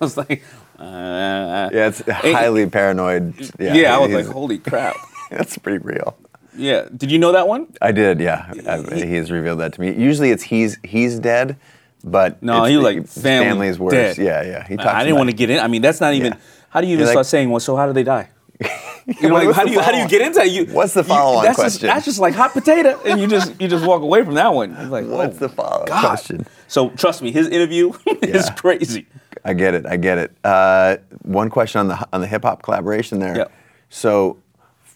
was like, uh, Yeah, it's highly paranoid. Yeah, yeah, I was like, holy crap. that's pretty real. Yeah, did you know that one? I did, yeah. I, he has revealed that to me. Usually, it's he's he's dead, but No, he was like family family's worse. dead. Yeah, yeah. He talks I didn't want to get in. I mean, that's not even. Yeah. How do you even like- start saying, well, so how do they die? You know, like, how do you how do you get into that? You, What's the follow-on that's question? Just, that's just like hot potato, and you just you just walk away from that one. It's like, What's oh, the follow-up God. question? So trust me, his interview is Yeah. crazy. I get it. I get it. Uh, one question on the on the hip hop collaboration there. Yep. So,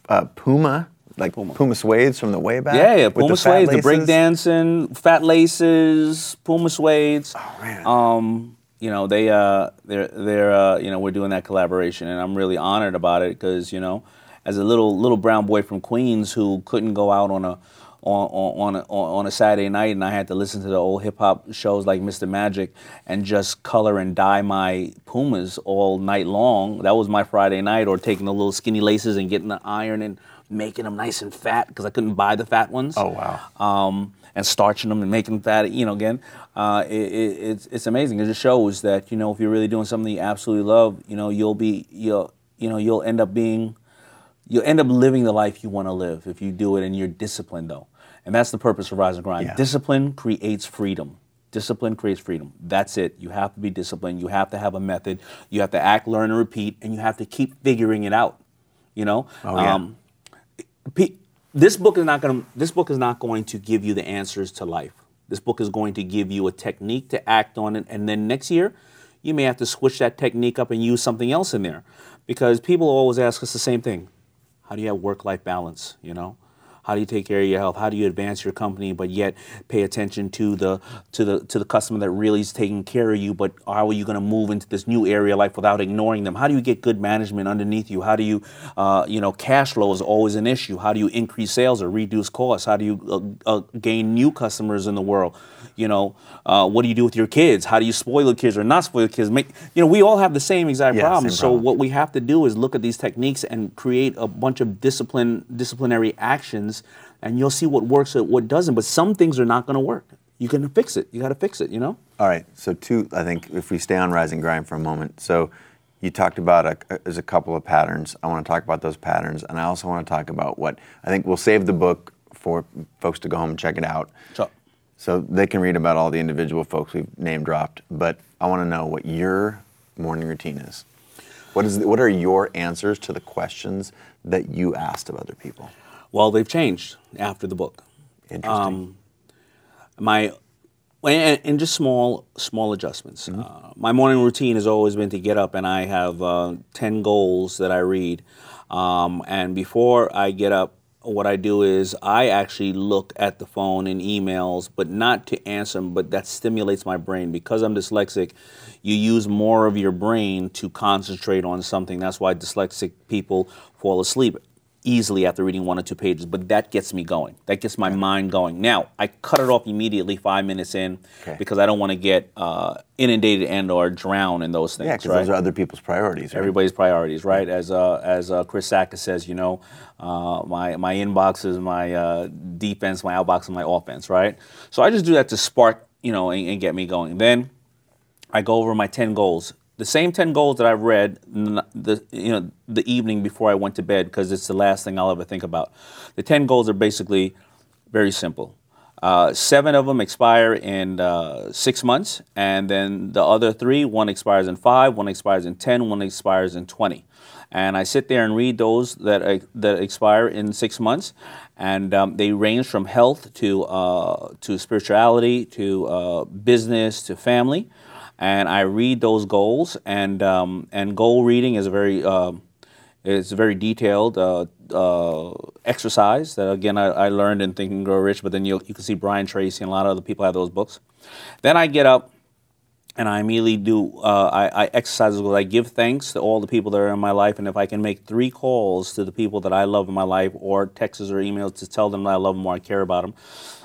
uh, Puma, like Puma. suedes from the way back. Yeah, yeah. Puma the suedes, the break laces? dancing, fat laces, Puma suedes. Oh man. Um, you know, they uh, they're they're uh, you know, we're doing that collaboration, and I'm really honored about it because you know, as a little little brown boy from Queens who couldn't go out on a on on on a, on a Saturday night, and I had to listen to the old hip hop shows like Mr. Magic and just color and dye my Pumas all night long. That was my Friday night, or taking the little skinny laces and getting the iron and making them nice and fat because I couldn't buy the fat ones oh wow. um, and starching them and making them fat. You know, again, uh, it, it, it's it's amazing. It just shows that you know if you're really doing something you absolutely love, you know, you'll be you'll you know you'll end up being you'll end up living the life you want to live if you do it and you're disciplined though. And that's the purpose of Rise and Grind. Yeah. Discipline creates freedom. Discipline creates freedom. That's it. You have to be disciplined. You have to have a method. You have to act, learn, and repeat, and you have to keep figuring it out. You know. Oh, yeah. Um, this book is not going to this book is not going to give you the answers to life. This book is going to give you a technique to act on it, and then next year, you may have to switch that technique up and use something else in there, because people always ask us the same thing: How do you have work-life balance? You know, how do you take care of your health? How do you advance your company, but yet pay attention to the to the to the customer that really is taking care of you? But how are you going to move into this new area of life without ignoring them? How do you get good management underneath you? How do you, uh, you know, cash flow is always an issue. How do you increase sales or reduce costs? How do you uh, uh, gain new customers in the world? You know, uh, what do you do with your kids? How do you spoil the kids or not spoil the kids? Make you know, we all have the same exact Yeah, problems. same so what we have to do is look at these techniques and create a bunch of discipline disciplinary actions and you'll see what works and what doesn't but some things are not going to work you can fix it you got to fix it you know All right. So two, I think if we stay on rise and grind for a moment. So you talked about a, a- there's a couple of patterns. I want to talk about those patterns, and I also want to talk about what I think we'll save the book for folks to go home and check it out. So- So they can read about all the individual folks we've name dropped. But I want to know what your morning routine is. What is what are your answers to the questions that you asked of other people? Well they've changed after the book Interesting. Um, my and, and just small small adjustments. Mm-hmm. Uh, my morning routine has always been to get up and I have uh, ten goals that I read, um, and before I get up, what I do is I actually look at the phone and emails, but not to answer them, but that stimulates my brain because I'm dyslexic. You use more of your brain to concentrate on something. That's why dyslexic people fall asleep easily after reading one or two pages, but that gets me going. That gets my mind going. Now, I cut it off immediately five minutes in Okay. because I don't want to get uh, inundated and or drown in those things. Yeah, because right? those are other people's priorities. Right? everybody's priorities, right? As uh, as uh, Chris Sacca says, you know, uh, my my inbox is my uh, defense, my outbox is my offense, right? So I just do that to spark, you know, and, and get me going. Then I go over my ten goals. The same ten goals that I read the you know the evening before I went to bed because it's the last thing I'll ever think about. The ten goals are basically very simple. Uh, seven of them expire in uh, six months, and then the other three, one expires in five, one expires in ten, one expires in twenty. And I sit there and read those that uh, that expire in six months, and um, they range from health to uh, to spirituality to uh, business to family. And I read those goals, and um, and goal reading is a very um it's a very detailed uh, uh, exercise that again I, I learned in Think and Grow Rich. But then you you can see Brian Tracy and a lot of other people have those books. Then I get up and I immediately do uh, I, I exercise. I give thanks to all the people that are in my life, and if I can make three calls to the people that I love in my life, or texts or emails to tell them that I love them or I care about them,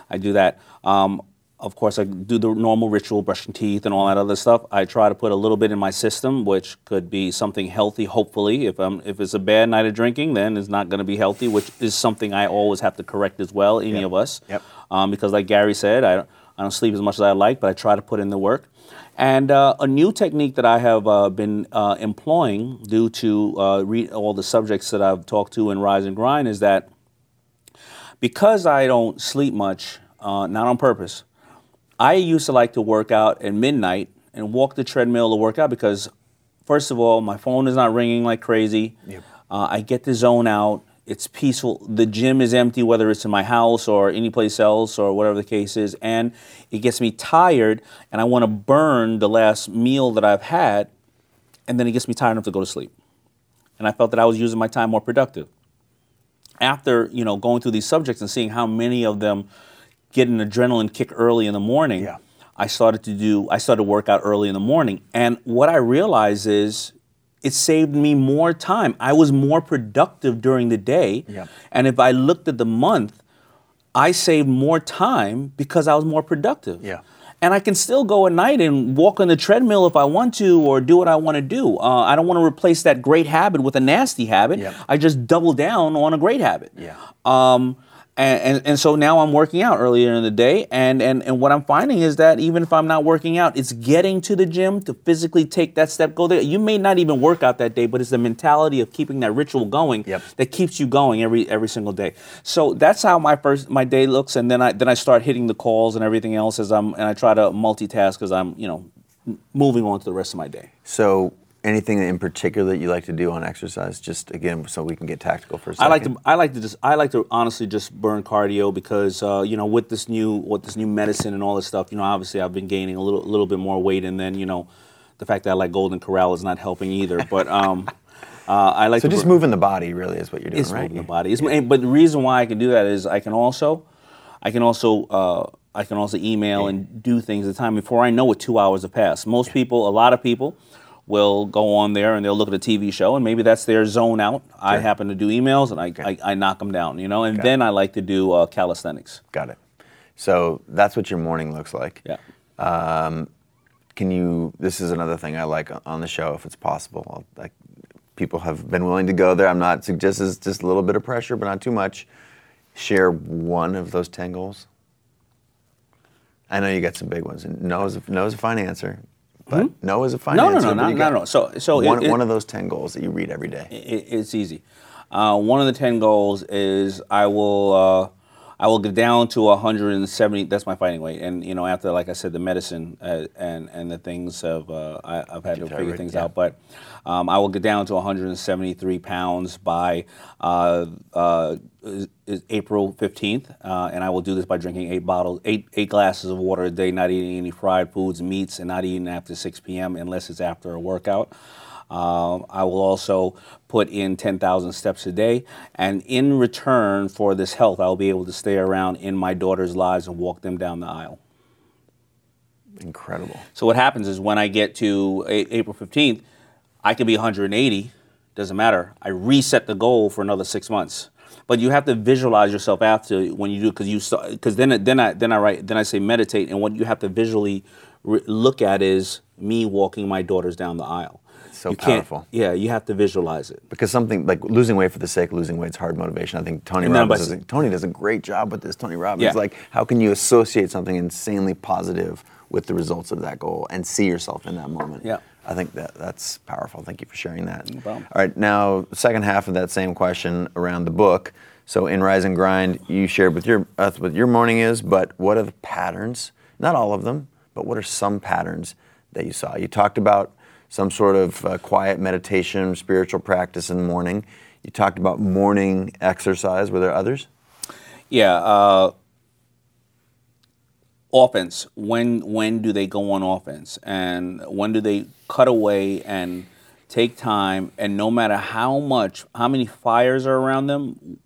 I do that. Um, of course, I do the normal ritual, brushing teeth and all that other stuff. I try to put a little bit in my system, which could be something healthy. Hopefully, if I'm if it's a bad night of drinking, then it's not going to be healthy, which is something I always have to correct as well. Any Yep. of us, Yep. um, because like Gary said, I don't, I don't sleep as much as I like, but I try to put in the work. And uh, a new technique that I have uh, been uh, employing due to uh, read all the subjects that I've talked to in Rise and Grind is that because I don't sleep much, uh, not on purpose, I used to like to work out at midnight and walk the treadmill to work out because, first of all, my phone is not ringing like crazy. Yep. Uh, I get to zone out. It's peaceful. The gym is empty, whether it's in my house or anyplace else or whatever the case is, and it gets me tired, and I want to burn the last meal that I've had, and then it gets me tired enough to go to sleep. And I felt that I was using my time more productive after you know going through these subjects and seeing how many of them get an adrenaline kick early in the morning Yeah. i started to do i started to work out early in the morning and what i realized is it saved me more time i was more productive during the day Yeah. and if i looked at the month i saved more time because i was more productive Yeah. and I can still go at night and walk on the treadmill if I want to, or do what I want to do. Uh, I don't want to replace that great habit with a nasty habit. Yep. I just double down on a great habit. Yeah. Um, and, and, and so now I'm working out earlier in the day, and, and, and what I'm finding is that even if I'm not working out, it's getting to the gym to physically take that step, go there. You may not even work out that day, but it's the mentality of keeping that ritual going Yep. that keeps you going every every single day. So that's how my first my day looks, and then I then I start hitting the calls and everything else as I'm and I try to multitask as I'm you know moving on to the rest of my day. So, anything in particular that you like to do on exercise? Just again, so we can get tactical for a I second. I like to I like to just I like to honestly just burn cardio because uh, you know with this new with this new medicine and all this stuff you know obviously I've been gaining a little little bit more weight and then you know the fact that I like Golden Corral is not helping either. But um, uh, I like So to just bur- moving the body really is what you're doing, It's right? moving the body. It's, and- But the reason why I can do that is I can also, I can also, uh, I can also email and do things at a time before I know it. Two hours have passed. Most people, a lot of people, will go on there and they'll look at a TV show and maybe that's their zone out. I happen to do emails and I, I, I knock them down, you know. And Got then I like to do uh, calisthenics. Got it. So that's what your morning looks like. Yeah. Can you? This is another thing I like on the show, if it's possible. I'll, like, people have been willing to go there. I'm not suggesting it's just a little bit of pressure, but not too much. Share one of those ten goals. I know you got some big ones, and no is a, no is a fine answer, but no is a fine Hmm? No, no, answer. no, no, you no, got no. So- so one, it- one of those ten goals that you read every day. it, it's easy. Uh, one of the ten goals is I will. I will get down to 170. That's my fighting weight, and you know, after like I said, the medicine uh, and and the things of uh, I, have had to figure right, things yeah. out, but um, I will get down to 173 pounds by uh, uh, April 15th, uh, and I will do this by drinking eight bottles, eight eight glasses of water a day, not eating any fried foods, meats, and not eating after 6 p.m. unless it's after a workout. Um, I will also put in 10,000 steps a day. And in return for this health, I'll be able to stay around in my daughter's lives and walk them down the aisle. Incredible. So what happens is when I get to a- April 15th, I could be 180, doesn't matter. I reset the goal for another six months. But you have to visualize yourself after when you do because you because then then I then I write then I say meditate and what you have to visually re- look at is me walking my daughters down the aisle. So you powerful. Yeah, you have to visualize it. Because something like losing weight for the sake of losing weight is hard motivation. I think Tony And Robbins does a, Tony does a great job with this. Tony Robbins, Yeah. like how can you associate something insanely positive with the results of that goal and see yourself in that moment? Yeah. I think that that's powerful. Thank you for sharing that. problem. All right, now second half of that same question around the book. So in Rise and Grind, you shared with your us what your morning is, but what are the patterns? Not all of them, but what are some patterns that you saw? You talked about some sort of uh, quiet meditation, spiritual practice in the morning. You talked about morning exercise. Were there others? Yeah. Uh, offense. When when do they go on offense, and when do they cut away and take time? And no matter how much, how many fires are around them,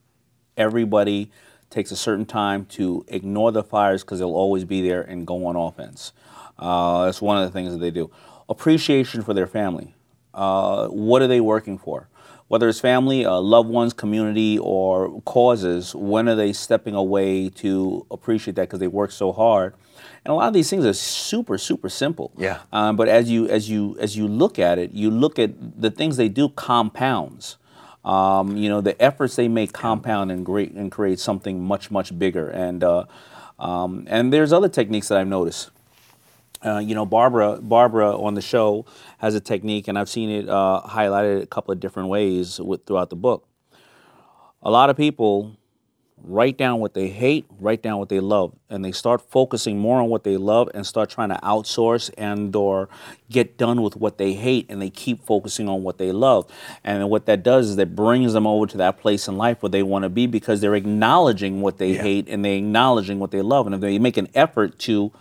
everybody takes a certain time to ignore the fires because they'll always be there and go on offense. Uh, that's one of the things that they do. Appreciation for their family. Uh, what are they working for? Whether it's family, uh, loved ones, community, or causes, when are they stepping away to appreciate that because they work so hard? And a lot of these things are super, super simple. Yeah. Um, but as you as you as you look at it, you look at the things they do compounds. Um, you know, the efforts they make compound and great and create something much much bigger. And uh, um, and there's other techniques that I've noticed. Uh, you know, Barbara Barbara on the show has a technique, and I've seen it uh, highlighted a couple of different ways with, throughout the book. A lot of people write down what they hate, write down what they love, and they start focusing more on what they love and start trying to outsource and or get done with what they hate and they keep focusing on what they love. And what that does is that brings them over to that place in life where they want to be because they're acknowledging what they hate and they're acknowledging what they love. And if they make an effort to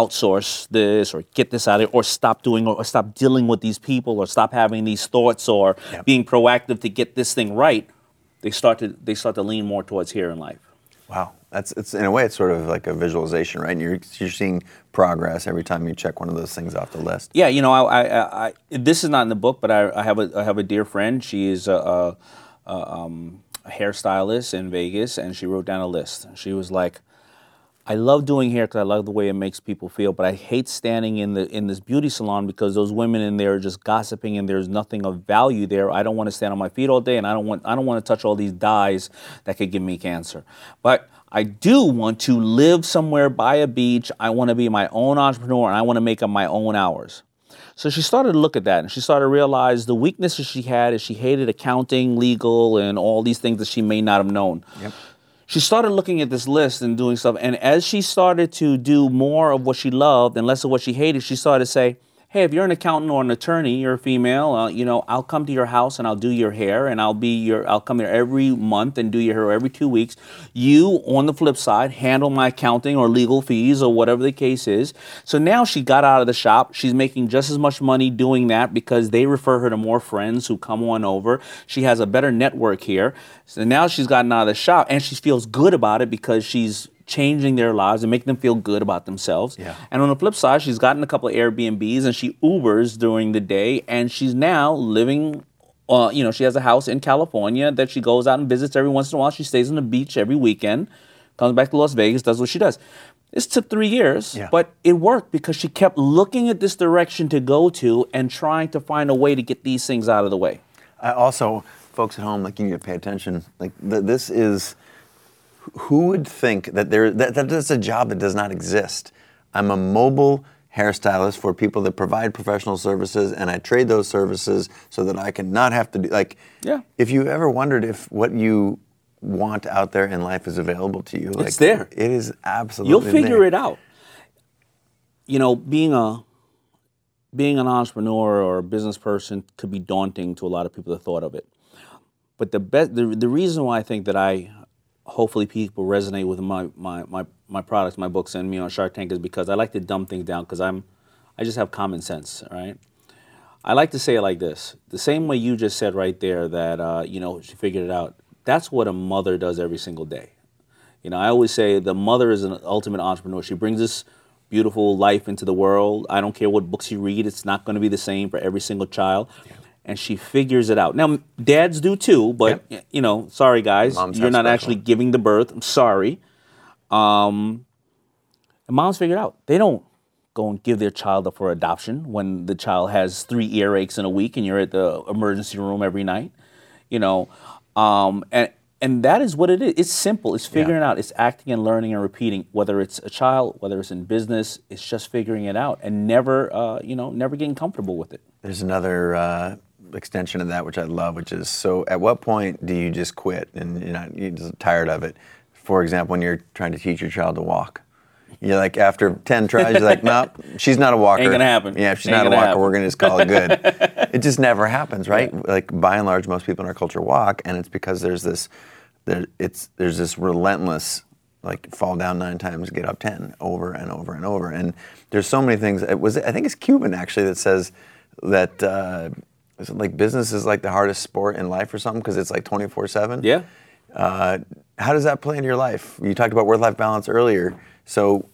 outsource this or get this out of or stop doing or, stop dealing with these people or stop having these thoughts or Yep. being proactive to get this thing right, they start to they start to lean more towards here in life. Wow, that's it's in a way it's sort of like a visualization, right? And you're you're seeing progress every time you check one of those things off the list. Yeah, you know, I, I, I this is not in the book, but I, I have a I have a dear friend. She is a, a, a, um, a hairstylist in Vegas, and she wrote down a list. She was like, "I love doing hair because I love the way it makes people feel, but I hate standing in the in this beauty salon because those women in there are just gossiping, and there's nothing of value there. I don't want to stand on my feet all day, and I don't want I don't want to touch all these dyes that could give me cancer, but." I do want to live somewhere by a beach. I want to be my own entrepreneur and I want to make up my own hours. So she started to look at that and she started to realize the weaknesses she had is she hated accounting, legal, and all these things that she may not have known. Yep. She started looking at this list and doing stuff. And as she started to do more of what she loved and less of what she hated, she started to say, Hey, if you're an accountant or an attorney, you're a female, uh, you know, I'll come to your house and I'll do your hair and I'll be your, I'll come there every month and do your hair every two weeks. You, on the flip side, handle my accounting or legal fees or whatever the case is. So now she got out of the shop. She's making just as much money doing that because they refer her to more friends who come on over. She has a better network here. So now she's gotten out of the shop and she feels good about it because she's changing their lives and making them feel good about themselves. Yeah. And on the flip side, she's gotten a couple of Airbnbs and she Ubers during the day and she's now living uh, you know, she has a house in California that she goes out and visits every once in a while. She stays on the beach every weekend, comes back to Las Vegas, does what she does. This took three years, Yeah. but it worked because she kept looking at this direction to go to and trying to find a way to get these things out of the way. I also, folks at home, like you need to pay attention. Like th- this is, who would think that there that, that that's a job that does not exist? I'm a mobile hairstylist for people that provide professional services, and I trade those services so that I can not have to do like. Yeah. If you ever wondered if what you want out there in life is available to you. Like, there. It is absolutely. You'll figure there. it out. You know, being a being an entrepreneur or a business person could be daunting to a lot of people that thought of it. But the best, the, the reason why I think that I, hopefully people resonate with my, my, my, my products, my books, and me on Shark Tank is because I like to dumb things down because I'm, I just have common sense, right? I like to say it like this: the same way you just said right there that uh, you know she figured it out. That's what a mother does every single day. You know, I always say the mother is an ultimate entrepreneur. She brings this beautiful life into the world. I don't care what books you read; it's not going to be the same for every single child. And she figures it out. Now, dads do too, but you know, sorry guys, Moms you're not special. actually giving the birth. I'm sorry. Um, and moms figure it out. They don't go and give their child up for adoption when the child has three earaches in a week and you're at the emergency room every night. You know, um, and and that is what it is. It's simple. It's figuring out. It's acting and learning and repeating. Whether it's a child, whether it's in business, it's just figuring it out and never, uh, you know, never getting comfortable with it. There's another uh, extension of that which I love, which is so. At what point do you just quit and you're not you're just tired of it? For example, when you're trying to teach your child to walk, you're like after ten tries, you're like, nope, she's not a walker. Ain't gonna happen. Yeah, if she's Ain't not a walker, happen. we're gonna just call it good. it just never happens, right? Like by and large, most people in our culture walk, and it's because there's this, there, it's there's this relentless like fall down nine times, get up ten, over and over and over. And there's so many things. It was I think it's Cuban actually that says that uh, is it like business is like the hardest sport in life or something because it's like 24 seven. Yeah. Uh, how does that play into your life? You talked about work-life balance earlier. So,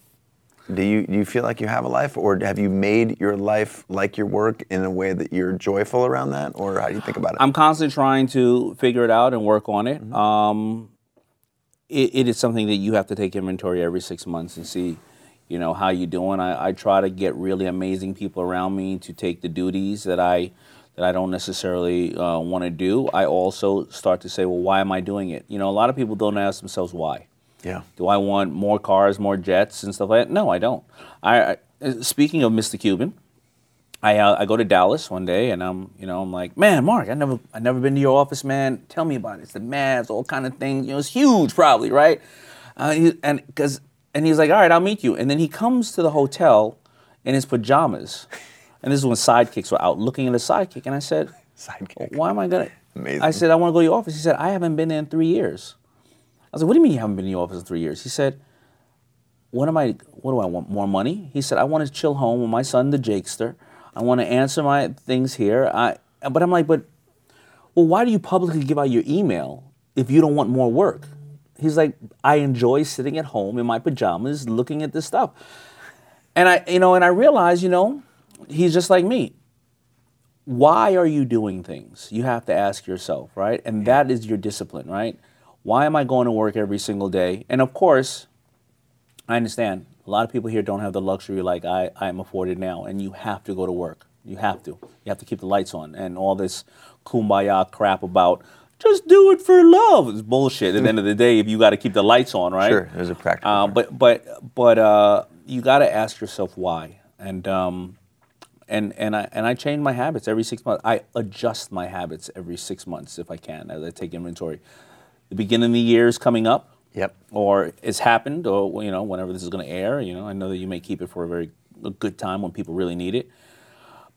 do you do you feel like you have a life, or have you made your life like your work in a way that you're joyful around that, or how do you think about it? I'm constantly trying to figure it out and work on it. Um, it, it is something that you have to take inventory every six months and see, you know, how you doing. I, I try to get really amazing people around me to take the duties that I that I don't necessarily uh, want to do. I also start to say, well, why am I doing it? You know, a lot of people don't ask themselves why. yeah, Do I want more cars, more jets, and stuff like that? No, I don't. I, I speaking of Mr. Cuban, I uh, I go to Dallas one day and I'm you know I'm like, man, Mark, I never I never been to your office, man. Tell me about it. It's the Mavs, all kind of things. You know, it's huge, probably, right? Uh, and because and he's like, all right, I'll meet you. And then he comes to the hotel in his pajamas, and this is when sidekicks were out, looking at a sidekick. And I said, sidekick. why am I gonna? Amazing. I said, I want to go to your office. He said, I haven't been there in three years. I was like, what do you mean you haven't been in your office in three years? He said, what am I, what do I want? More money? He said, I want to chill home with my son, the Jakester. I want to answer my things here. I, but I'm like, but, well, why do you publicly give out your email if you don't want more work? He's like, I enjoy sitting at home in my pajamas looking at this stuff. And I, you know, and I realized, you know, he's just like me why are you doing things? You have to ask yourself, right? And that is your discipline, right? Why am I going to work every single day? And of course, I understand a lot of people here don't have the luxury like I, I am afforded now, and you have to go to work. You have to. You have to keep the lights on, and all this kumbaya crap about just do it for love is bullshit. At the end of the day, if you got to keep the lights on, right? Sure, there's a practical Uh, but but but uh, you got to ask yourself why, and um, and and I and I change my habits every six months. I adjust my habits every six months if I can as I take inventory. The beginning of the year is coming up Yep. or it's happened, or you know, whenever this is going to air. You know, I know that you may keep it for a very a good time when people really need it.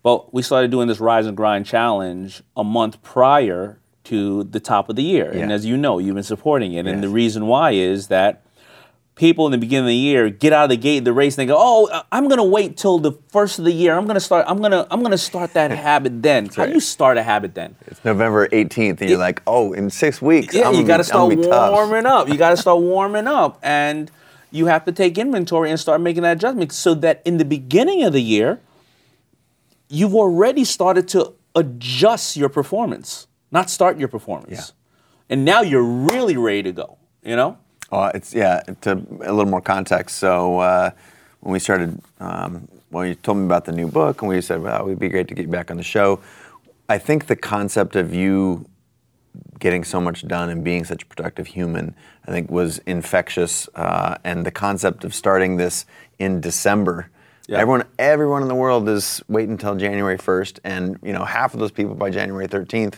But we started doing this rise and grind challenge a month prior to the top of the year, and as you know, you've been supporting it. And the reason why is that people in the beginning of the year get out of the gate of the race and they go, "Oh, uh, I'm going to wait till the first of the year. I'm going to start. I'm going to. I'm going to start that habit then. How do you start a habit then? It's November 18th, and you're like, oh, in six weeks, Yeah, I'm you got to gonna be- I'm start gonna be tough. warming up. You got to start warming up, and you have to take inventory and start making that adjustment so that in the beginning of the year, you've already started to adjust your performance, not start your performance. Yeah. And now you're really ready to go. You know. Oh, it's yeah. To a little more context. So uh, when we started, um, well, you told me about the new book, and we said, well, it would be great to get you back on the show. I think the concept of you getting so much done and being such a productive human, I think, was infectious. Uh, and the concept of starting this in December. Yeah. Everyone, everyone in the world is waiting until January 1st, and you know half of those people by January 13th,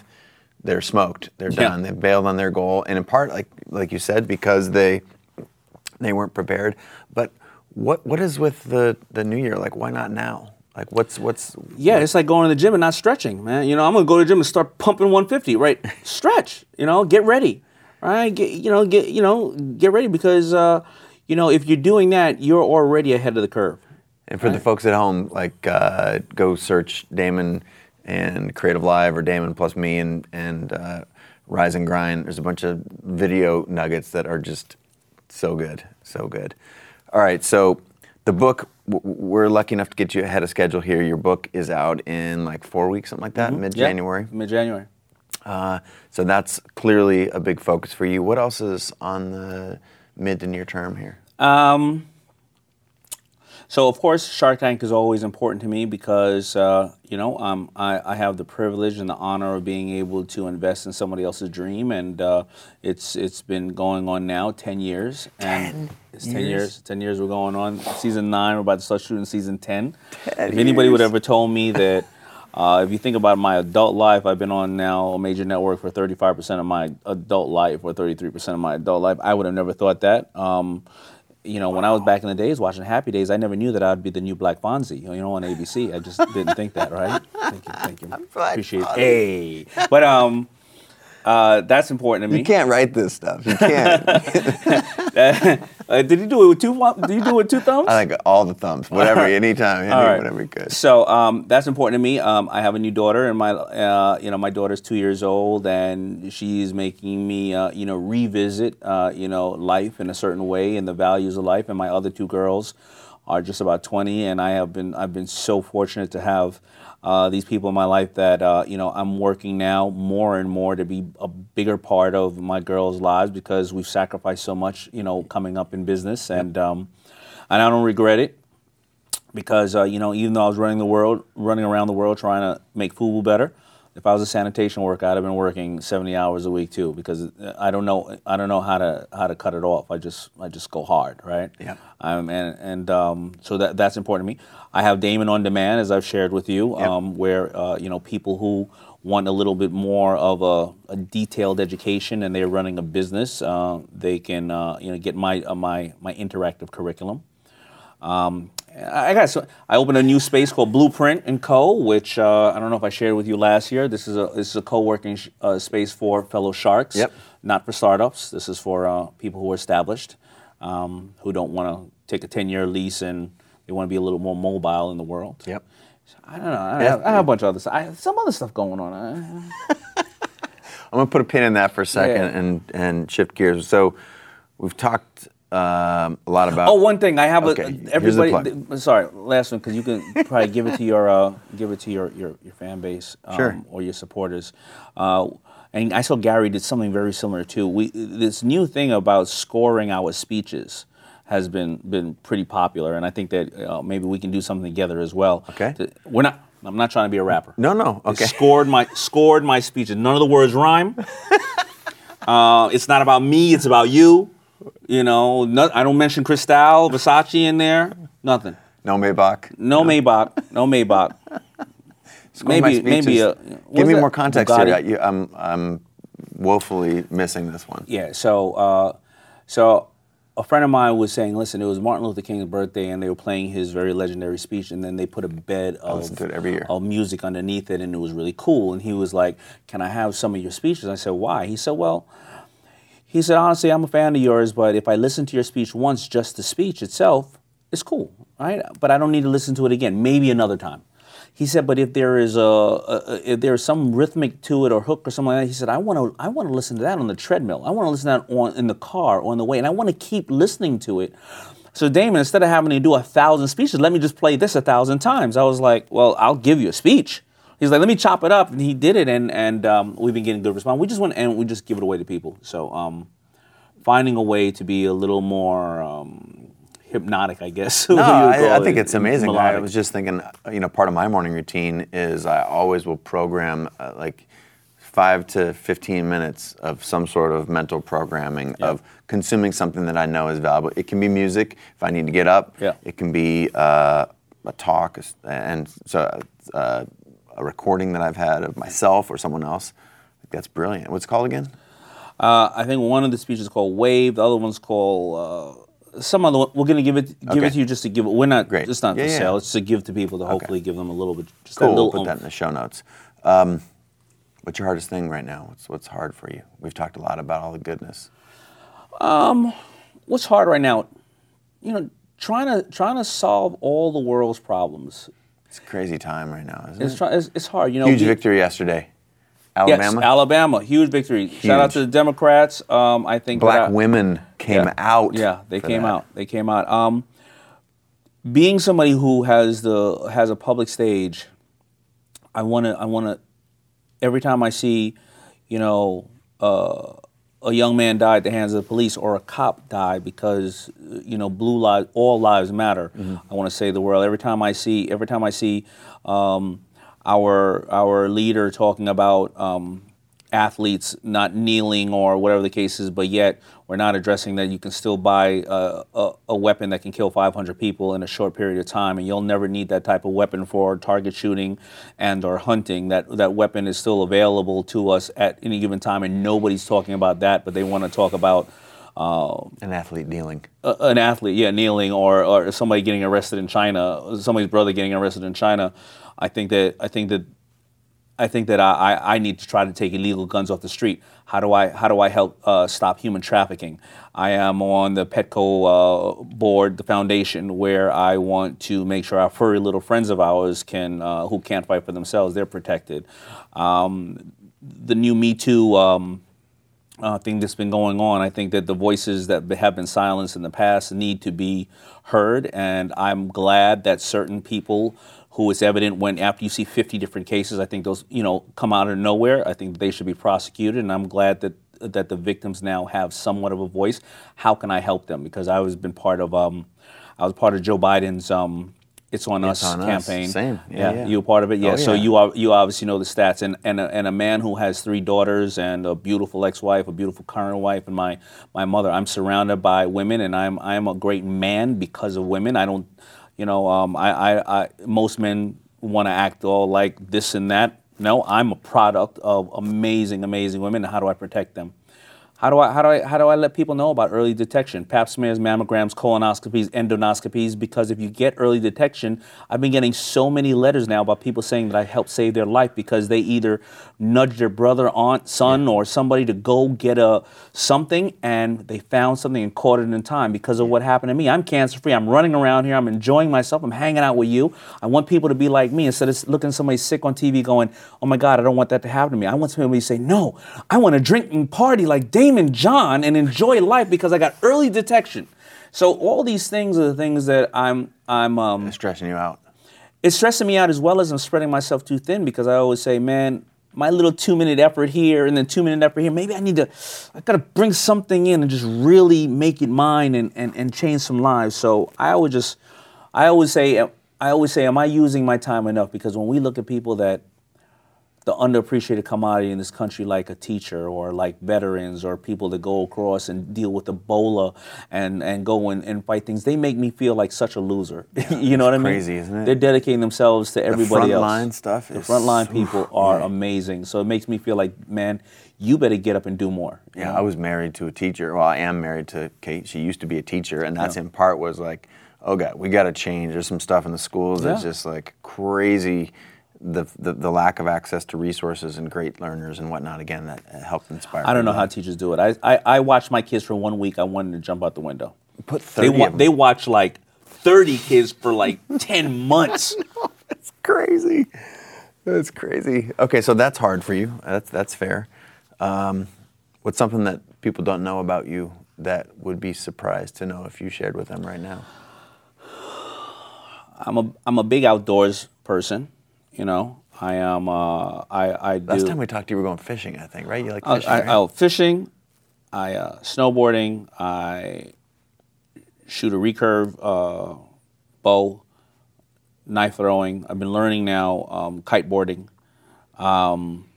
they're smoked. They're Yeah. done. They've bailed on their goal, and in part, like like you said, because they they weren't prepared. But what what is with the the new year? Like, why not now? Like, what's what's Yeah, it's like going to the gym and not stretching, man. You know, I'm gonna go to the gym and start pumping 150, right? Stretch, you know, get ready, right? Get, you know, get, you know, get ready because, uh, you know, if you're doing that, you're already ahead of the curve. And for the folks at home, like uh, go search Daymond and CreativeLive or Daymond plus me and and uh, Rise and Grind. There's a bunch of video nuggets that are just so good, so good. All right, so the book we're lucky enough to get you ahead of schedule here. Your book is out in like four weeks, something like that, mid January. Mid January. Uh, so that's clearly a big focus for you. What else is on the mid to near term here? Um, so of course, Shark Tank is always important to me because uh, you know um, I, I have the privilege and the honor of being able to invest in somebody else's dream, and uh, it's it's been going on now ten years. And it's ten years? years. Ten years we're going on. Season nine, we're about to start shooting season ten. Ten if anybody would ever told me that. Uh, if you think about my adult life, I've been on now a major network for 35% of my adult life or 33% of my adult life. I would have never thought that. Um, you know, when I was back in the days watching Happy Days, I never knew that I'd be the new Black Fonzie, you know, on ABC. I just didn't think that, right? Thank you, thank you. Appreciate it. Hey, but um, uh, that's important to me. You can't write this stuff. You can't. uh, did you do it with two? Did you do it with two thumbs? I like all the thumbs, whatever, anytime, any, right. whatever you could. So um, that's important to me. Um, I have a new daughter, and my uh, you know my daughter's two years old, and she's making me uh, you know revisit uh, you know life in a certain way and the values of life. And my other two girls are just about twenty, and I have been I've been so fortunate to have. Uh, these people in my life that uh, you know I'm working now more and more to be a bigger part of my girls' lives because we've sacrificed so much you know coming up in business. And um, and I don't regret it because uh, you know even though I was running the world, running around the world trying to make FUBU better, if I was a sanitation worker, I'd have been working 70 hours a week too because uh, I don't know I don't know how to how to cut it off. I just I just go hard, right? Yeah. Um, and and um, so that that's important to me. I have Daymond on Demand, as I've shared with you, Yep. um, where uh, you know people who want a little bit more of a, a detailed education and they're running a business, uh, they can uh, you know get my uh, my my interactive curriculum. Um, I got so I opened a new space called Blueprint and Co, which uh, I don't know if I shared with you last year. This is a this is a co-working sh- uh, space for fellow sharks. Yep. Not for startups. This is for uh, people who are established, um, who don't want to take a ten-year lease and they want to be a little more mobile in the world. Yep. I don't know. I have, I have a bunch of other stuff. I have some other stuff going on. I'm gonna put a pin in that for a second Yeah. and and shift gears. So we've talked um, a lot about. Oh, one thing I have Okay, a everybody. th- sorry, last one because you can probably give it to your uh, give it to your your, your fan base um, Sure. or your supporters. Uh, and I saw Gary did something very similar too. We this new thing about scoring our speeches has been been pretty popular, and I think that uh, maybe we can do something together as well. Okay. To- we're not. I'm not trying to be a rapper. No, no. They Okay. Scored my scored my speeches. None of the words rhyme. uh, it's not about me. It's about you. You know, no, I don't mention Cristal, Versace in there. Nothing. No Maybach. No Maybach. No Maybach. Maybe maybe a. Give me that? more context Bugatti? here. I- you- I'm I'm woefully missing this one. Yeah. So, uh, so a friend of mine was saying, listen, it was Martin Luther King's birthday, and they were playing his very legendary speech, and then they put a bed of, to it every year. of music underneath it, and it was really cool. And he was like, "Can I have some of your speeches?" I said, "Why?" He said, "Well." He said, honestly, I'm a fan of yours, but if I listen to your speech once, just the speech itself, it's cool, right? But I don't need to listen to it again, maybe another time. He said, but if there is a, a if there's some rhythmic to it or hook or something like that, he said, I want to I want to listen to that on the treadmill. I want to listen to that on in the car on the way, and I want to keep listening to it. So Daymond, instead of having to do a thousand speeches, let me just play this a thousand times. I was like, well, I'll give you a speech. He's like, let me chop it up, and he did it, and and um, we've been getting good response. We just went and we just give it away to people. So um, finding a way to be a little more um, hypnotic, I guess. No, what you would I, I think it, it's amazing. I was just thinking, you know, part of my morning routine is I always will program uh, like five to 15 minutes of some sort of mental programming of consuming something that I know is valuable. It can be music if I need to get up. Yeah. It can be uh, a talk, and so uh, a recording that I've had of myself or someone else. That's brilliant. What's it called again? Uh, I think one of the speeches is called Wave. The other one's called uh, some other one. We're gonna give it give Okay. it to you just to give it. We're not. Great. It's not Yeah, for yeah. sale. It's to give to people to hopefully give them a little bit. Just Cool. We'll put that in the show notes. Um, what's your hardest thing right now? What's what's hard for you? We've talked a lot about all the goodness. Um, What's hard right now? You know, trying to trying to solve all the world's problems. It's crazy time right now, isn't It's it? try, it's, it's hard. You know, Huge we- victory yesterday. Alabama. Yes, Alabama. Huge victory. Shout out to the Democrats. Um, I think Black I- women came yeah. out. Yeah, they came that. out. They came out. Um, being somebody who has the has a public stage, I want to. I want to. Every time I see, you know, uh, a young man died at the hands of the police or a cop died because you know blue lives, all lives matter. Mm-hmm. I want to say the world. Every time I see, every time I see um, our our leader talking about. Um, athletes not kneeling or whatever the case is, but yet we're not addressing that you can still buy a, a, a weapon that can kill 500 people in a short period of time, and you'll never need that type of weapon for target shooting and or hunting. That that weapon is still available to us at any given time, and nobody's talking about that, but they want to talk about. Uh, An athlete kneeling. an athlete, yeah, kneeling, or, or somebody getting arrested in China, somebody's brother getting arrested in China. I think that I think that I think that I, I, need to try to take illegal guns off the street. How do I how do I help uh, stop human trafficking? I am on the Petco uh, board, the foundation, where I want to make sure our furry little friends of ours can uh, who can't fight for themselves, they're protected. Um, the new Me Too. Um, uh, thing that's been going on. I think that the voices that have been silenced in the past need to be heard, and I'm glad that certain people who it's evident when after you see 50 different cases, I think those you know come out of nowhere. I think they should be prosecuted, and I'm glad that that the victims now have somewhat of a voice. How can I help them? Because I was been part of um, I was part of Joe Biden's um, "It's on Us" on Us. campaign. Same. Yeah, yeah. you were part of it. Yeah, Oh, so you are you obviously know the stats, and and a, and a man who has three daughters and a beautiful ex-wife, a beautiful current wife, and my my mother. I'm surrounded by women, and I'm I'm a great man because of women. I don't, you know, um, I, I, I most men want to act all like this and that. No, I'm a product of amazing, amazing women. How do I protect them? How do I how do I how do I let people know about early detection? Pap smears, mammograms, colonoscopies, endonoscopies. Because if you get early detection, I've been getting so many letters now about people saying that I helped save their life because they either nudged their brother, aunt, son, or somebody to go get a something, and they found something and caught it in time because of what happened to me. I'm cancer free. I'm running around here. I'm enjoying myself. I'm hanging out with you. I want people to be like me instead of looking at somebody sick on TV going, "Oh my God, I don't want that to happen to me." I want somebody to say, "No, I want to drink and party like Daymond John and enjoy life because I got early detection." So all these things are the things that I'm I'm um, It's stressing you out. it's stressing me out as well as I'm spreading myself too thin because I always say, man, my little two minute effort here and then two minute effort here, maybe I need to, I gotta bring something in and just really make it mine and, and, and change some lives. So I always just, I always say, I always say, am I using my time enough? Because when we look at people that, the underappreciated commodity in this country, like a teacher or like veterans or people that go across and deal with Ebola and, and go and, and fight things, they make me feel like such a loser. you know what I mean? crazy, isn't it? They're dedicating themselves to everybody else. frontline stuff is The frontline people are yeah. amazing. So it makes me feel like, man, you better get up and do more. Yeah, know? I was married to a teacher. Well, I am married to Kate. She used to be a teacher, and that's in part was like, oh god, we got to change. There's some stuff in the schools that's just like crazy. The, the the lack of access to resources and great learners and whatnot. Again, that uh, helped inspire. I don't know how teachers do it. I, I, I watched my kids for one week. I wanted to jump out the window. put They, thirty. wa- they watch like 30 kids for like 10 months. That's crazy. That's crazy. Okay, so that's hard for you. That's that's fair. Um, what's something that people don't know about you that would be surprised to know if you shared with them right now? I'm a I'm a big outdoors person. You know, I am. Uh, I I do. Last time we talked, you were going fishing. I think, right? You like fishing, I, right? oh, fishing. I uh, snowboarding. I shoot a recurve uh, bow. Knife throwing. I've been learning now um, kiteboarding, um,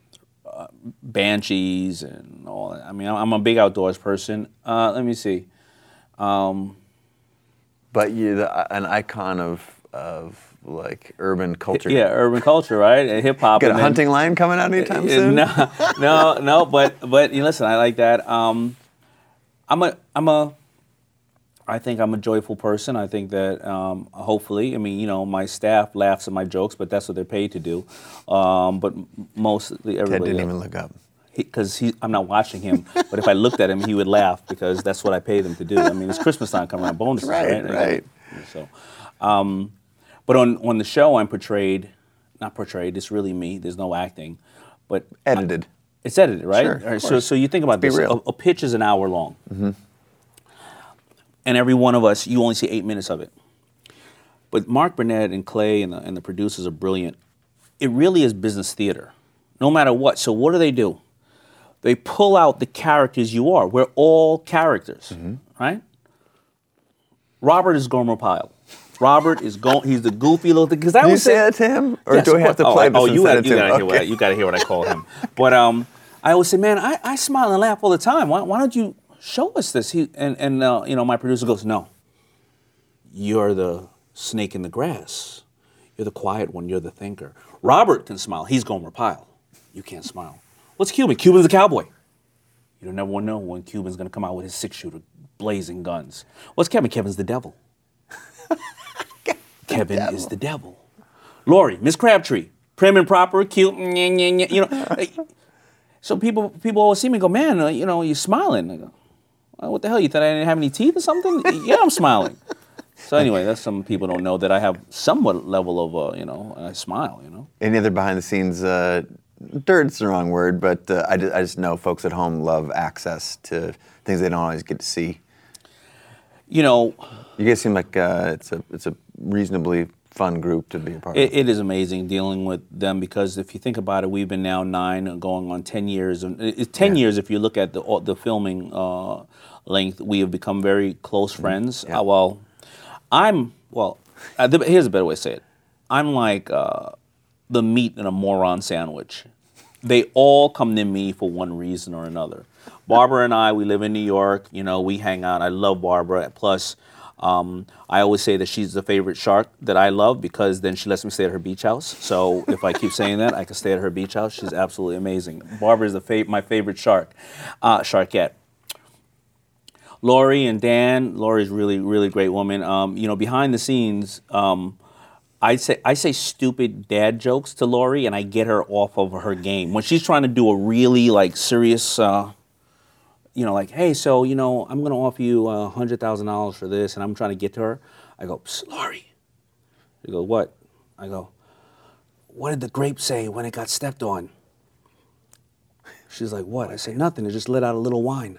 uh, banshees, and all. That. I mean, I'm a big outdoors person. Uh, let me see. But you, the, an icon of of like urban culture. Yeah, urban culture, right? Hip hop. Got a hunting line coming out anytime Uh, soon? No, no, no. But but you listen, I like that. Um, I'm a I'm a. I think I'm a joyful person. I think that um, hopefully, I mean, you know, my staff laughs at my jokes, but that's what they're paid to do. Um, but mostly Ted everybody. didn't even look up. because he, I'm not watching him. but if I looked at him, he would laugh because that's what I pay them to do. I mean, it's Christmas time coming around, bonuses, Right, right? right. So, um, but on on the show, I'm portrayed, not portrayed. It's really me. There's no acting, but Edited. it's edited, right? Sure, right, so so you think about be this. real. Mm-hmm. A, a pitch is an hour long, and every one of us, you only see eight minutes of it. But Mark Burnett and Clay and the, and the producers are brilliant. It really is business theater, no matter what. So what do they do? They pull out the characters you are. We're all characters, Mm-hmm. right? Robert is Gomer Pyle. Robert is going. He's the goofy little thing. Because I you would say that to him, or Yes, do I have to play oh, oh, you gotta, you gotta hear what I, you gotta hear what I call him. But um, I always say, man, I, I smile and laugh all the time. Why, why don't you show us this? He and and uh, you know, my producer goes, no. You're the snake in the grass. You're the quiet one. You're the thinker. Robert can smile. He's Gomer Pyle. You can't smile. What's Cuban? Cuban's a cowboy. You don't never know when Cuban's gonna come out with his six shooter, blazing guns. What's Kevin? Kevin's the devil. Kevin is the devil. Lori, Miss Crabtree, prim and proper, cute, you know. so people people always see me and go, man, uh, you know, you're smiling. I go, "Well, what the hell? You thought I didn't have any teeth or something? yeah, I'm smiling. So anyway, that's some people don't know that I have somewhat level of, uh, you know, I smile, you know. Any other behind the scenes? Uh, dirt's the wrong word, but uh, I, just, I just know folks at home love access to things they don't always get to see. You know, You guys seem like uh, it's a it's a reasonably fun group to be a part It, of. it is amazing dealing with them because if you think about it, we've been now nine, going on ten years. And It's ten Yeah. years if you look at the the filming uh, length. We have become very close friends. Mm-hmm. Yeah. Uh, well, I'm well. Uh, the, here's a better way to say it. I'm like uh, the meat in a moron sandwich. They all come to me for one reason or another. Barbara and I, we live in New York. You know, we hang out. I love Barbara. Plus, um, I always say that she's the favorite shark that I love because then she lets me stay at her beach house. So if I keep saying that, I can stay at her beach house. She's absolutely amazing. Barbara is the fav- my favorite shark, uh, sharkette. Lori and Dan. Lori's really, really great woman. Um, you know, behind the scenes, um, I say I say stupid dad jokes to Lori, and I get her off of her game when she's trying to do a really like serious. Uh, you know, like, hey, so you know, I'm gonna offer you a hundred thousand dollars for this, and I'm trying to get to her. I go, "Psst, Lori. She goes, what? I go, what did the grape say when it got stepped on? She's like, what? I say, nothing. It just let out a little wine.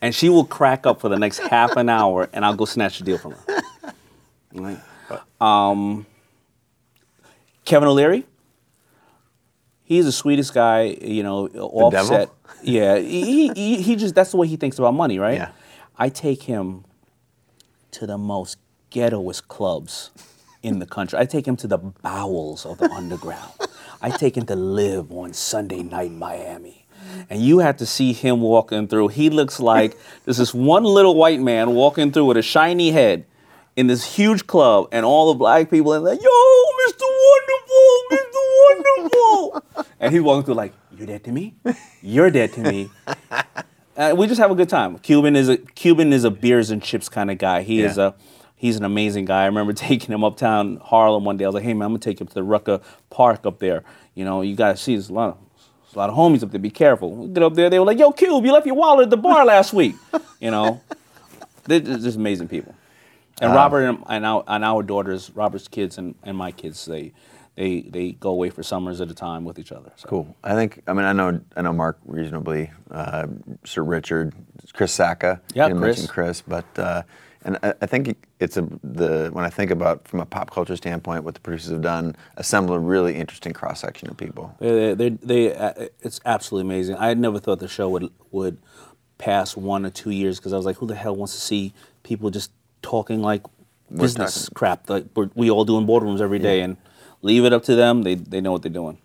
And she will crack up for the next half an hour, and I'll go snatch the deal from her. Right? Um, Kevin O'Leary, he's the sweetest guy, you know, offset. devil? Yeah, he, he, he just, that's the way he thinks about money, right? Yeah. I take him to the most ghettoest clubs in the country. I take him to the bowels of the underground. I take him to LIV on Sunday night in Miami. And you have to see him walking through. He looks like there's this one little white man walking through with a shiny head in this huge club, and all the black people are like, "Yo, Mr. Wonderful, Mr. Wonderful," and he's walking through like, "You're dead to me. You're dead to me." uh, we just have a good time. Cuban is a Cuban is a beers and chips kind of guy. He is a he's an amazing guy. I remember taking him uptown Harlem one day. I was like, "Hey man, I'm gonna take you to the Rucker Park up there. You know, you gotta see there's a lot of a lot of homies up there. Be careful." We get up there, they were like, "Yo, Cube, you left your wallet at the bar last week." You know, they're just amazing people. And Robert and, and, our, and our daughters, Robert's kids and, and my kids, they they they go away for summers at a time with each other. So. Cool. I think. I mean, I know. I know Mark reasonably. Uh, Sir Richard, Chris Sacca. Yeah, Chris. Chris, but uh, and I, I think it's a the when I think about from a pop culture standpoint, what the producers have done, assemble a really interesting cross section of people. They, they, they, uh, it's absolutely amazing. I had never thought the show would would pass one or two years because I was like, who the hell wants to see people just talking like business talking- crap like we all do in boardrooms every day and leave it up to them. They, they know what they're doing.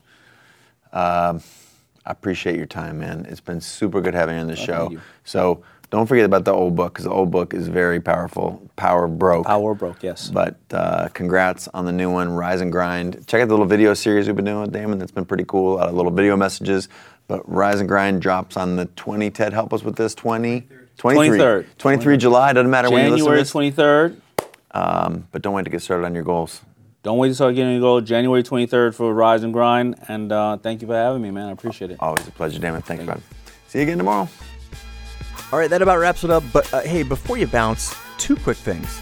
I appreciate your time, man. It's been super good having you on the show. you. So don't forget about the old book because the old book is very powerful. Power broke. Power broke, yes. But uh, congrats on the new one, Rise and Grind. Check out the little video series we've been doing with Daymond. That's been pretty cool. A lot of little video messages. But Rise and Grind drops on the 20. Ted, help us with this. 20? 23. 23rd. 23 July. Doesn't matter when you listen to January 23rd. Um, but don't wait to get started on your goals. Don't wait to start getting your goal. January 23rd for Rise and Grind. And uh, thank you for having me, man. I appreciate it. Always a pleasure, Daymond. Thanks, bud. See you again tomorrow. All right, that about wraps it up. But uh, hey, before you bounce, two quick things.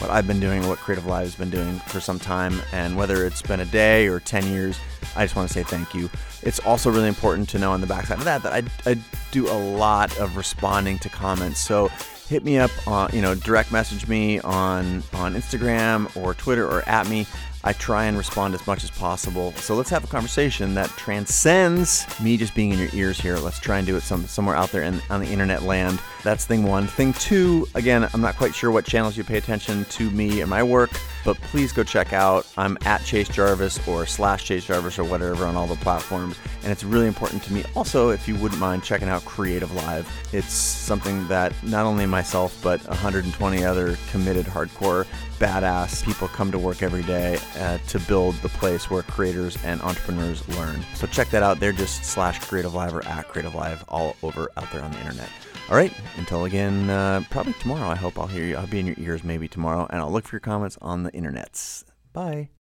what I've been doing, what CreativeLive has been doing for some time, and whether it's been a day or 10 years, I just want to say thank you. It's also really important to know on the backside of that that I, I do a lot of responding to comments. So hit me up on, you know, direct message me on on Instagram or Twitter or at me. I try and respond as much as possible. So let's have a conversation that transcends me just being in your ears here. Let's try and do it some, somewhere out there in, on the internet land. That's thing one. Thing two, again, I'm not quite sure what channels you pay attention to me and my work, but please go check out. I'm at Chase Jarvis or slash Chase Jarvis or whatever on all the platforms. And it's really important to me also if you wouldn't mind checking out CreativeLive. It's something that not only myself, but 120 other committed hardcore badass people come to work every day uh, to build the place where creators and entrepreneurs learn. So check that out. They're just slash CreativeLive or at CreativeLive all over out there on the internet. All right, until again, uh, probably tomorrow. I hope I'll hear you. I'll be in your ears maybe tomorrow, and I'll look for your comments on the internets. Bye.